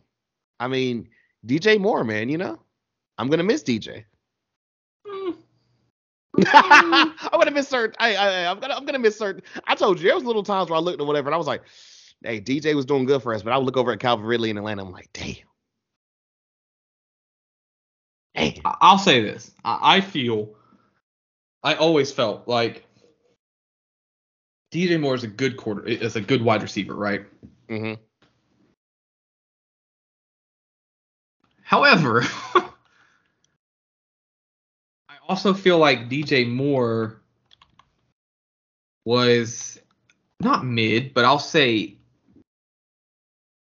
I mean, DJ Moore, man, you know, I'm gonna miss DJ. Mm, I'm gonna miss certain. I, I, I'm gonna, I'm gonna miss certain. I told you there was little times where I looked at whatever, and I was like, "Hey, DJ was doing good for us," but I would look over at Calvin Ridley in Atlanta. I'm like, "Damn, damn." I- I'll say this. I, I feel. I always felt like DJ Moore is a good quarter. Is a good wide receiver, right? Mm-hmm. However, also feel like DJ Moore was not mid, but I'll say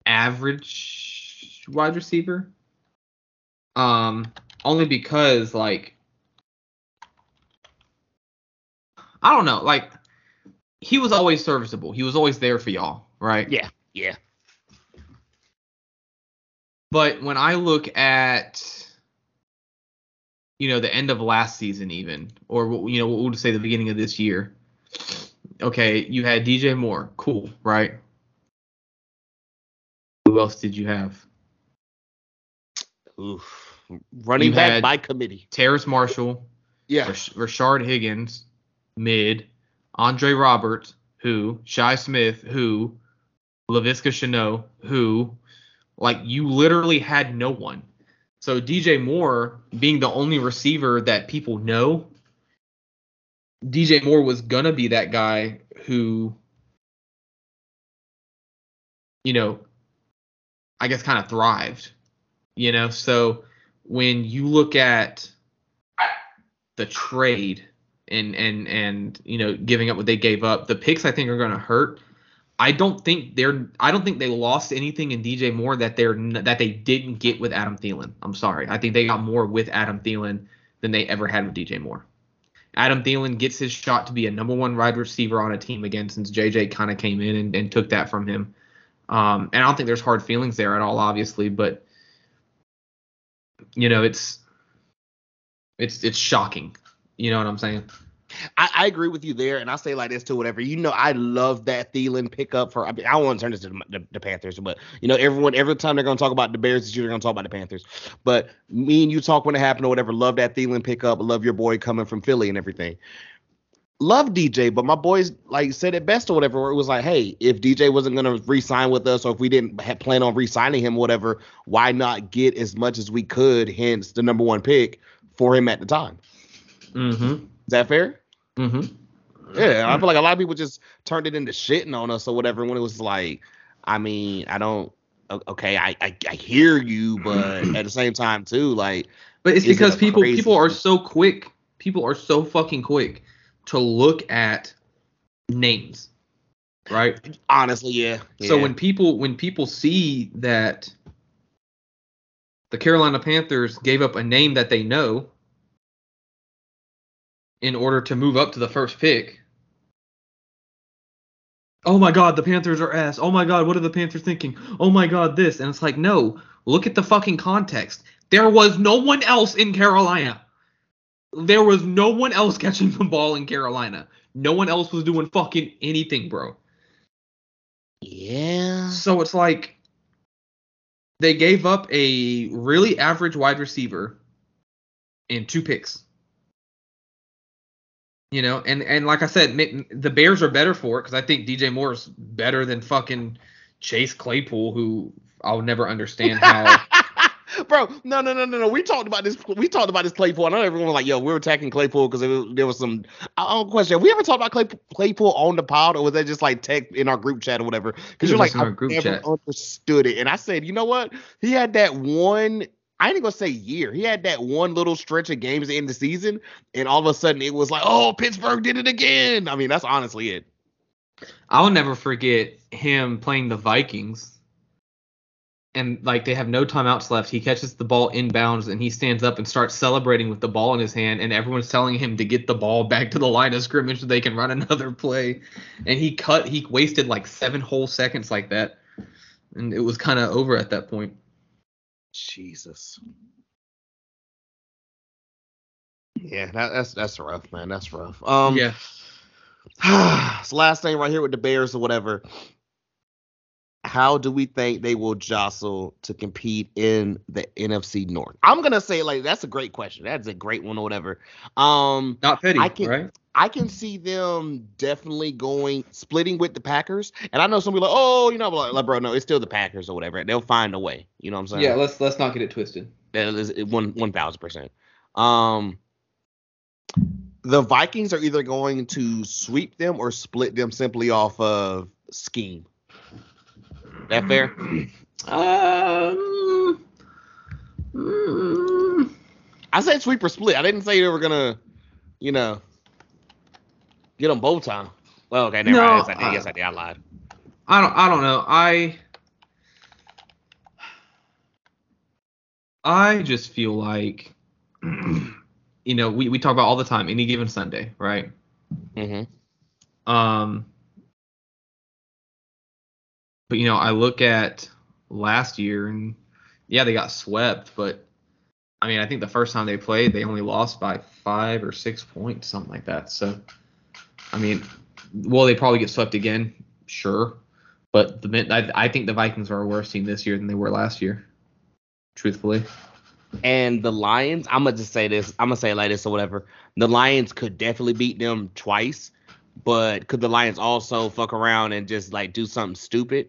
average wide receiver. Um, only because like I don't know, like he was always serviceable. He was always there for y'all, right? Yeah, yeah. But when I look at, you know, the end of last season, even, or you know, we'll just say the beginning of this year. Okay, you had DJ Moore, cool, right? Who else did you have? Oof. Running You back by committee. Terrace Marshall, Yeah. Rash- Rashard Higgins, mid, Andre Roberts, who, Shi Smith, who, Laviska Shenault, who, like you literally had no one. So DJ Moore being the only receiver that people know, DJ Moore was gonna be that guy who, you know, I guess kind of thrived. You know, so when you look at the trade and and and you know giving up what they gave up, the picks I think are to hurt. I don't think they're I don't think they lost anything in DJ Moore that they're that they didn't get with Adam Thielen. I'm sorry. I think they got more with Adam Thielen than they ever had with DJ Moore. Adam Thielen gets his shot to be a number one wide receiver on a team again since JJ kind of came in and, and took that from him. Um, and I don't think there's hard feelings there at all, obviously, but you know, it's it's it's shocking. You know what I'm saying? I, I, agree with you there, and I say like this too. Whatever you know, I love that Thielen pickup for. I, mean, I don't want to turn this to the, the, the, Panthers, but you know, everyone every time they're gonna talk about the Bears, this year they're gonna talk about the Panthers. But me and you talk when it happened or whatever. Love that Thielen pickup. Love your boy coming from Philly and everything. Love DJ, but my boys like said it best or whatever. Where it was like, hey, if DJ wasn't gonna re-sign with us, or if we didn't have, plan on re-signing him, whatever, why not get as much as we could? Hence the number one pick for him at the time. Mm-hmm. Is that fair? Mm-hmm. Yeah, I feel like a lot of people just turned it into shitting on us or whatever. When it was like, I mean, I don't. Okay, I I, I hear you, but at the same time too, like. But it's because it people people are so quick. People are so fucking quick to look at names, right? Honestly, yeah. yeah. So when people when people see that the Carolina Panthers gave up a name that they know in order to move up to the first pick. Oh my god, the Panthers are ass. Oh my god, what are the Panthers thinking? Oh my god, this. And it's like, no, look at the fucking context. There was no one else in Carolina. There was no one else catching the ball in Carolina. No one else was doing fucking anything, bro. Yeah. So it's like they gave up a really average wide receiver in two picks. You know, and and like I said, the Bears are better for it because I think DJ Moore is better than fucking Chase Claypool, who I'll never understand how. Bro, no, no, no, no, no. We talked about this. We talked about this Claypool. I know everyone was like, "Yo, we are attacking Claypool because there was some." I don't question. Have we ever talked about Clay, Claypool on the pod, or was that just like tech in our group chat or whatever? Because you're like, I never chat. understood it, and I said, you know what? He had that one I ain't gonna say year. He had that one little stretch of games in the season, and all of a sudden it was like, oh, Pittsburgh did it again. I mean, that's honestly it. I'll never forget him playing the Vikings. And like they have no timeouts left. He catches the ball inbounds and he stands up and starts celebrating with the ball in his hand. And everyone's telling him to get the ball back to the line of scrimmage so they can run another play. And he cut, he wasted like seven whole seconds like that. And it was kind of over at that point. Jesus. Yeah, that, that's that's rough, man. That's rough. Um, yeah. so last thing right here with the Bears or whatever. How do we think they will jostle to compete in the NFC North? I'm gonna say like that's a great question. That's a great one or whatever. Um, not petty, I can, right? I can see them definitely going splitting with the Packers. And I know some people like, oh, you know, like, like, bro, no, it's still the Packers or whatever. They'll find a way. You know what I'm saying? Yeah, let's let's not get it twisted. That is one one thousand percent. Um, the Vikings are either going to sweep them or split them simply off of scheme. That fair? Um, I said sweep or split. I didn't say they were gonna, you know. Get them both time. Well, okay, never no, mind. Yes, I did. Yes, I did. I lied. I don't. I don't know. I. I just feel like, you know, we, we talk about all the time, any given Sunday, right? Mm-hmm. Um. But you know, I look at last year, and yeah, they got swept, but I mean, I think the first time they played, they only lost by five or six points, something like that. So I mean, will they probably get swept again? Sure, but the I, I think the Vikings are a worse team this year than they were last year. Truthfully. And the Lions, I'm gonna just say this. I'm gonna say it like this or whatever. The Lions could definitely beat them twice, but could the Lions also fuck around and just like do something stupid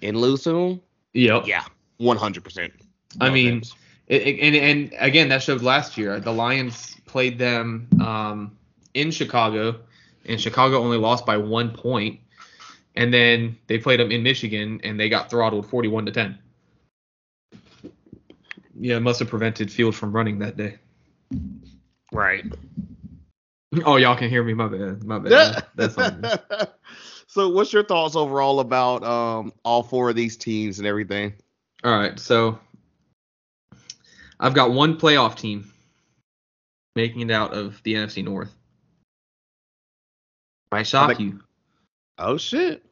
to them? Yep. Yeah, 100. percent I mean, it, it, and and again that showed last year. The Lions played them um, in Chicago and Chicago only lost by one point. And then they played them in Michigan, and they got throttled 41 to 10. Yeah, it must have prevented Field from running that day. Right. Oh, y'all can hear me. My bad. My bad. That's on. So, what's your thoughts overall about um, all four of these teams and everything? All right. So, I've got one playoff team making it out of the NFC North. Might shock you. Oh shit.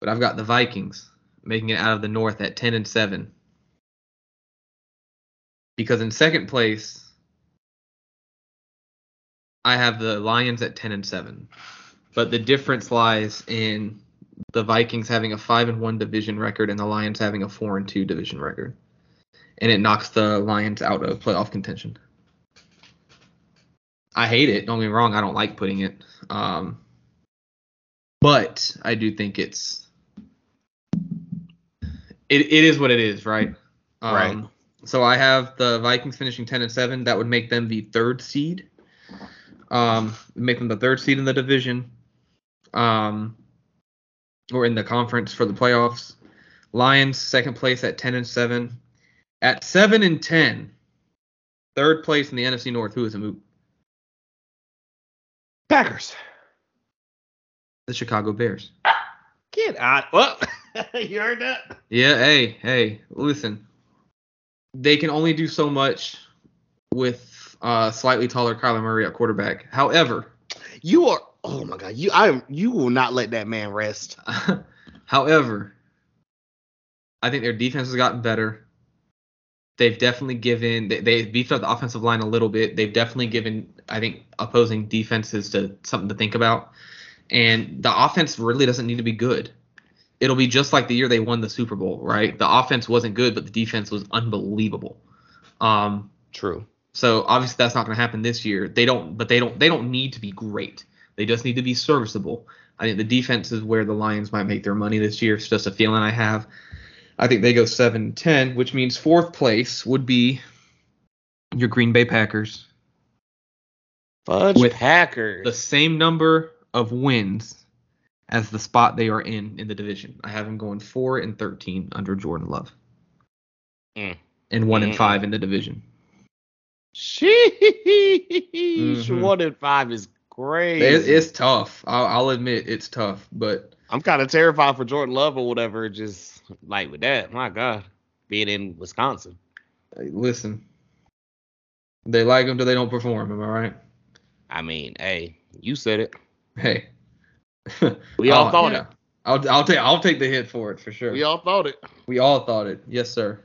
But I've got the Vikings making it out of the North at 10 and 7. Because in second place, I have the Lions at 10 and 7. But the difference lies in the Vikings having a 5 and 1 division record and the Lions having a 4 and 2 division record. And it knocks the Lions out of playoff contention. I hate it. Don't get me wrong. I don't like putting it. Um, but I do think it's it, it is what it is, right? Um, Right. So I have the Vikings finishing 10 and 7. That would make them the third seed. Um, make them the third seed in the division. Um, or in the conference for the playoffs. Lions second place at 10 and 7. At 7 and 10, third place in the NFC North. Who is a moot? Packers. The Chicago Bears. Get out. Well, you heard that? Yeah, hey, hey, listen. They can only do so much with uh slightly taller Kyler Murray at quarterback. However, You are. Oh my God. You. I. You will not let that man rest. however, I think their defense has gotten better. They've definitely given they, they beefed up the offensive line a little bit. They've definitely given I think opposing defenses to something to think about. And the offense really doesn't need to be good. It'll be just like the year they won the Super Bowl, right? The offense wasn't good, but the defense was unbelievable. Um, True. so obviously that's not going to happen this year. They don't, but they don't, they don't need to be great. They just need to be serviceable. I think the defense is where the Lions might make their money this year. It's just a feeling I have. I think they go 7-10, which means fourth place would be your Green Bay Packers. Fudge With Packers. The same number of wins as the spot they are in in the division. I have them going 4 and 13 under Jordan Love. Mm. And 1 and Mm-mm. 5 in the division. Sheesh. Mhm. One and five is crazy. It, it's tough. I'll, I'll admit it's tough, but I'm kind of terrified for Jordan Love or whatever. Just like with that, my God, being in Wisconsin. Hey, listen, they like them till they don't perform. Am I right? I mean, hey, you said it. Hey, We all Oh, thought yeah. I'll I'll take I'll take the hit for it for sure. We all thought it. we all thought it. Yes, sir.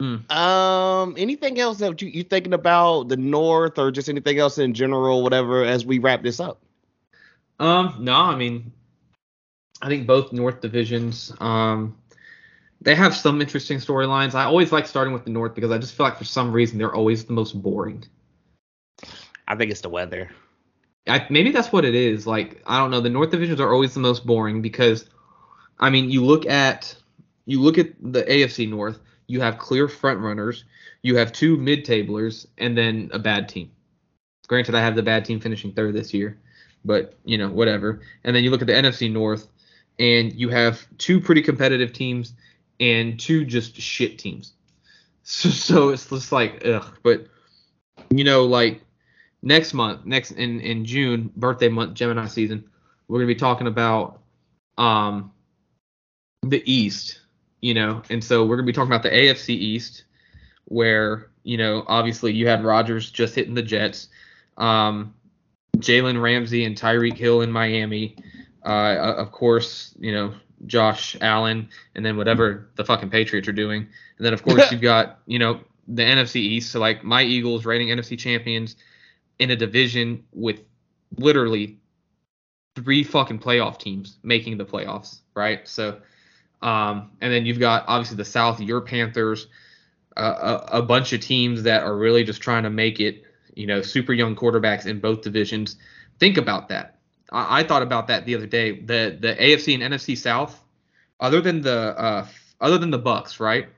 Um, anything else that you you thinking about the North or just anything else in general, whatever, as we wrap this up? Um, no, I mean, I think both North divisions, um, they have some interesting storylines. I always like starting with the North because I just feel like for some reason they're always the most boring. I think it's the weather. I, maybe that's what it is. Like I don't know. The North divisions are always the most boring because, I mean, you look at you look at the AFC North. You have clear front runners. You have two mid tablers and then a bad team. Granted, I have the bad team finishing third this year, but you know whatever. And then you look at the NFC North, and you have two pretty competitive teams and two just shit teams. So, so it's just like ugh. But you know, like next month, next in in June, birthday month, Gemini season, we're gonna be talking about um the East, you know, and so we're gonna be talking about the AFC East, where you know obviously you had Rodgers just hitting the Jets, um, Jalen Ramsey and Tyreek Hill in Miami, uh, of course, you know Josh Allen, and then whatever the fucking Patriots are doing, and then of course you've got you know the NFC East, so like my Eagles reigning NFC champions in a division with literally three fucking playoff teams making the playoffs, right? So, um, and then you've got obviously the South, your Panthers, uh, a, a bunch of teams that are really just trying to make it, you know, super young quarterbacks in both divisions. Think about that. I, I thought about that the other day. The the AFC and NFC South, other than the uh, other than the Bucs, right?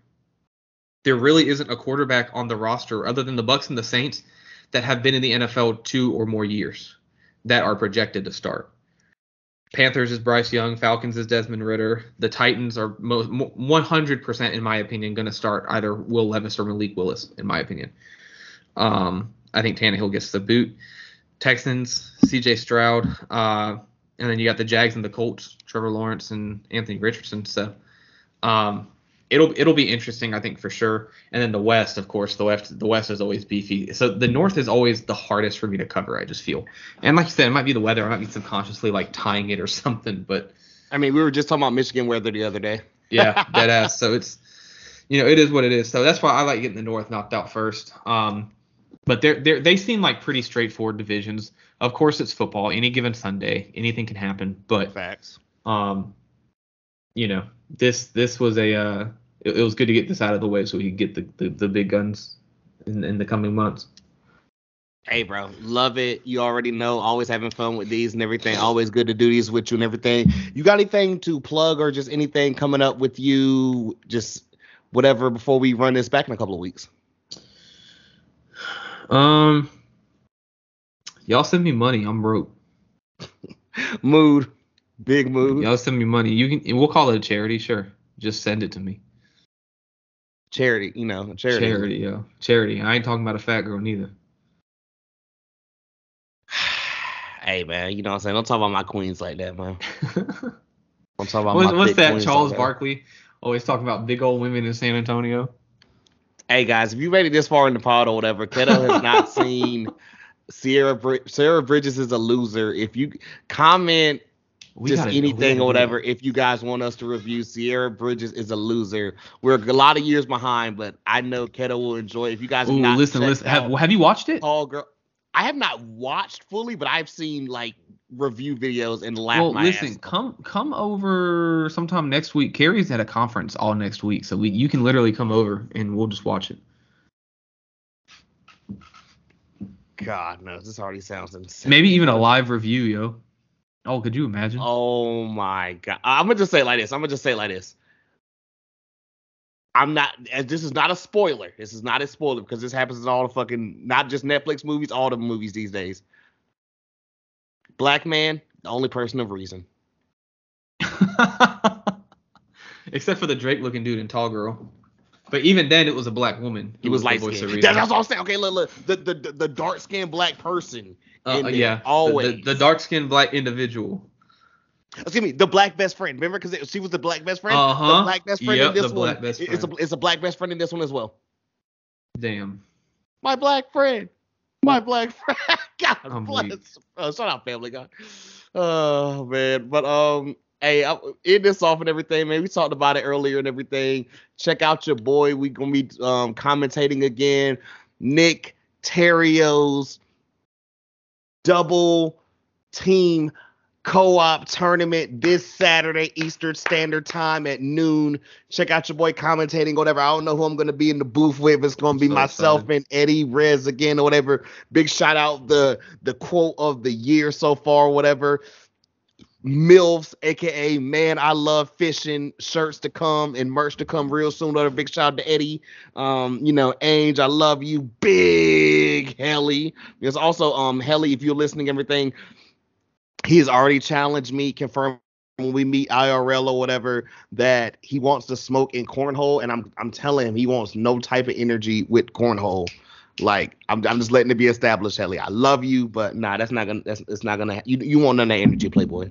There really isn't a quarterback on the roster other than the Bucs and the Saints that have been in the NFL two or more years that are projected to start. Panthers is Bryce Young, Falcons is Desmond Ridder. The Titans are mo- mo- 100% in my opinion going to start either Will Levis or Malik Willis in my opinion. Um, I think Tannehill gets the boot. Texans, C.J. Stroud, uh, and then you got the Jags and the Colts, Trevor Lawrence and Anthony Richardson. So um, it'll it'll be interesting, I think for sure. And then the West, of course, the West the West is always beefy. So the North is always the hardest for me to cover. I just feel, and like you said, it might be the weather. I might be subconsciously like tying it or something, but I mean, we were just talking about Michigan weather the other day. yeah, dead ass. So it's you know it is what it is. So that's why I like getting the North knocked out first. Um, but they're they they seem like pretty straightforward divisions. Of course, it's football. Any given Sunday, anything can happen. But Facts. um, you know, this this was a uh, it, it was good to get this out of the way so we could get the the, the big guns in in the coming months. Hey, bro, love it. You already know, always having fun with these and everything. Always good to do these with you and everything. You got anything to plug or just anything coming up with you? Just whatever before we run this back in a couple of weeks. Um, y'all send me money. I'm broke. Mood, big mood. Y'all send me money. You can. We'll call it a charity. Sure. Just send it to me. Charity, you know, charity. Charity, yo. Charity. I ain't talking about a fat girl neither. hey, man, you know what I'm saying? Don't talk about my queens like that, man. Don't talk about what's my what's that? Charles like. Barkley always talking about big old women in San Antonio. Hey guys, if you made it this far in the pod or whatever, Ketto has not seen Sierra Sarah Burgess is a loser. If you comment We just gotta- anything or whatever, if you guys want us to review Sierra Burgess is a loser. We're a lot of years behind, but I know Ketto will enjoy. it. If you guys Ooh, not listen, listen. Have, have you watched it? Tall Girl, I have not watched fully, but I've seen like review videos and laughed Well, my listen, come come over sometime next week. Carrie's at a conference all next week, so we you can literally come over and we'll just watch it. God knows this already sounds insane. Maybe even a live review, yo. Oh, could you imagine? Oh my god! I'm gonna just say it like this. I'm gonna just say it like this. I'm not. This is not a spoiler. This is not a spoiler because this happens in all the fucking, not just Netflix movies, all the movies these days. Black man, the only person of reason. Except for the Drake looking dude and tall girl. But even then, it was a black woman. It was the light skinned. reason. That's what I'm saying. Okay, look, look. The the the, the dark skinned black person. Uh, in yeah, always. the, the dark skinned black individual. Excuse me, the black best friend. Remember, because she was the black best friend. Uh-huh. The black best friend Yep, in this the one. It's a it's a black best friend in this one as well. Damn. My black friend. My black friend. God I'm bless. weak. Oh, shout out Family Guy. Oh man, but um, hey, I, in this off and everything, man. We talked about it earlier and everything. Check out your boy. We gonna be um commentating again. Nick Terrio's double team co-op tournament this Saturday Eastern Standard Time at noon. Check out your boy commentating, whatever. I don't know who I'm gonna be in the booth with. It's gonna be So myself excited. and Eddie Rez again or whatever. Big shout out the the quote of the year so far, whatever. MILFs, aka Man, I Love Fishing, shirts to come and merch to come real soon. Another big shout out to Eddie. Um, you know, Ange, I love you. Big Helly. There's also um Helly, if you're listening, everything, he has already challenged me, confirmed when we meet IRL or whatever, that he wants to smoke in cornhole. And I'm I'm telling him he wants no type of energy with cornhole. Like I'm, I'm just letting it be established, Helly. I love you, but nah, that's not gonna that's it's not gonna you you want none of that energy, Playboy.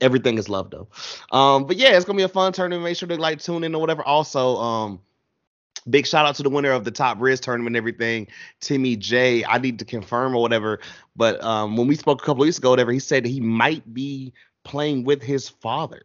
Everything is love though. Um, but yeah, it's gonna be a fun tournament. Make sure to like tune in or whatever. Also, um, big shout out to the winner of the top Riz tournament and everything, Timmy J. I need to confirm or whatever. But um, when we spoke a couple weeks ago, whatever, he said he might be playing with his father.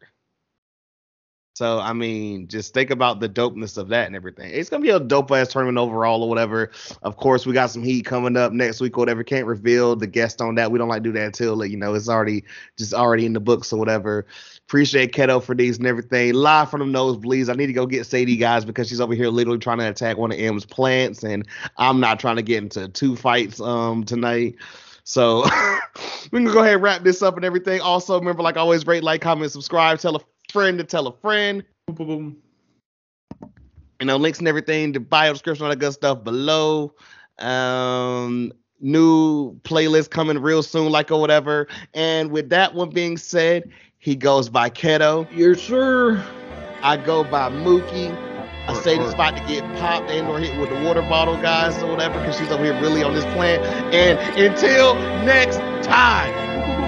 So I mean, just think about the dopeness of that and everything. It's gonna be a dope ass tournament overall or whatever. Of course, we got some heat coming up next week or whatever. Can't reveal the guest on that. We don't like to do that until you know it's already just already in the books or whatever. Appreciate Ketto for these and everything. Live from the nosebleeds. I need to go get Sadie guys because she's over here literally trying to attack one of M's plants, and I'm not trying to get into two fights um tonight. So we can go ahead and wrap this up and everything. Also, remember, like always, rate, like, comment, subscribe, tell a friend to tell a friend. Boom, boom, boom. You know, links and everything, the bio description, all that good stuff below. Um, new playlist coming real soon, like or whatever. And with that one being said, he goes by Ketto. Yes, sir. I go by Mooky. I say this or- about to get popped and or hit with the water bottle, guys, or whatever, because she's over here really on this plant. And until next time.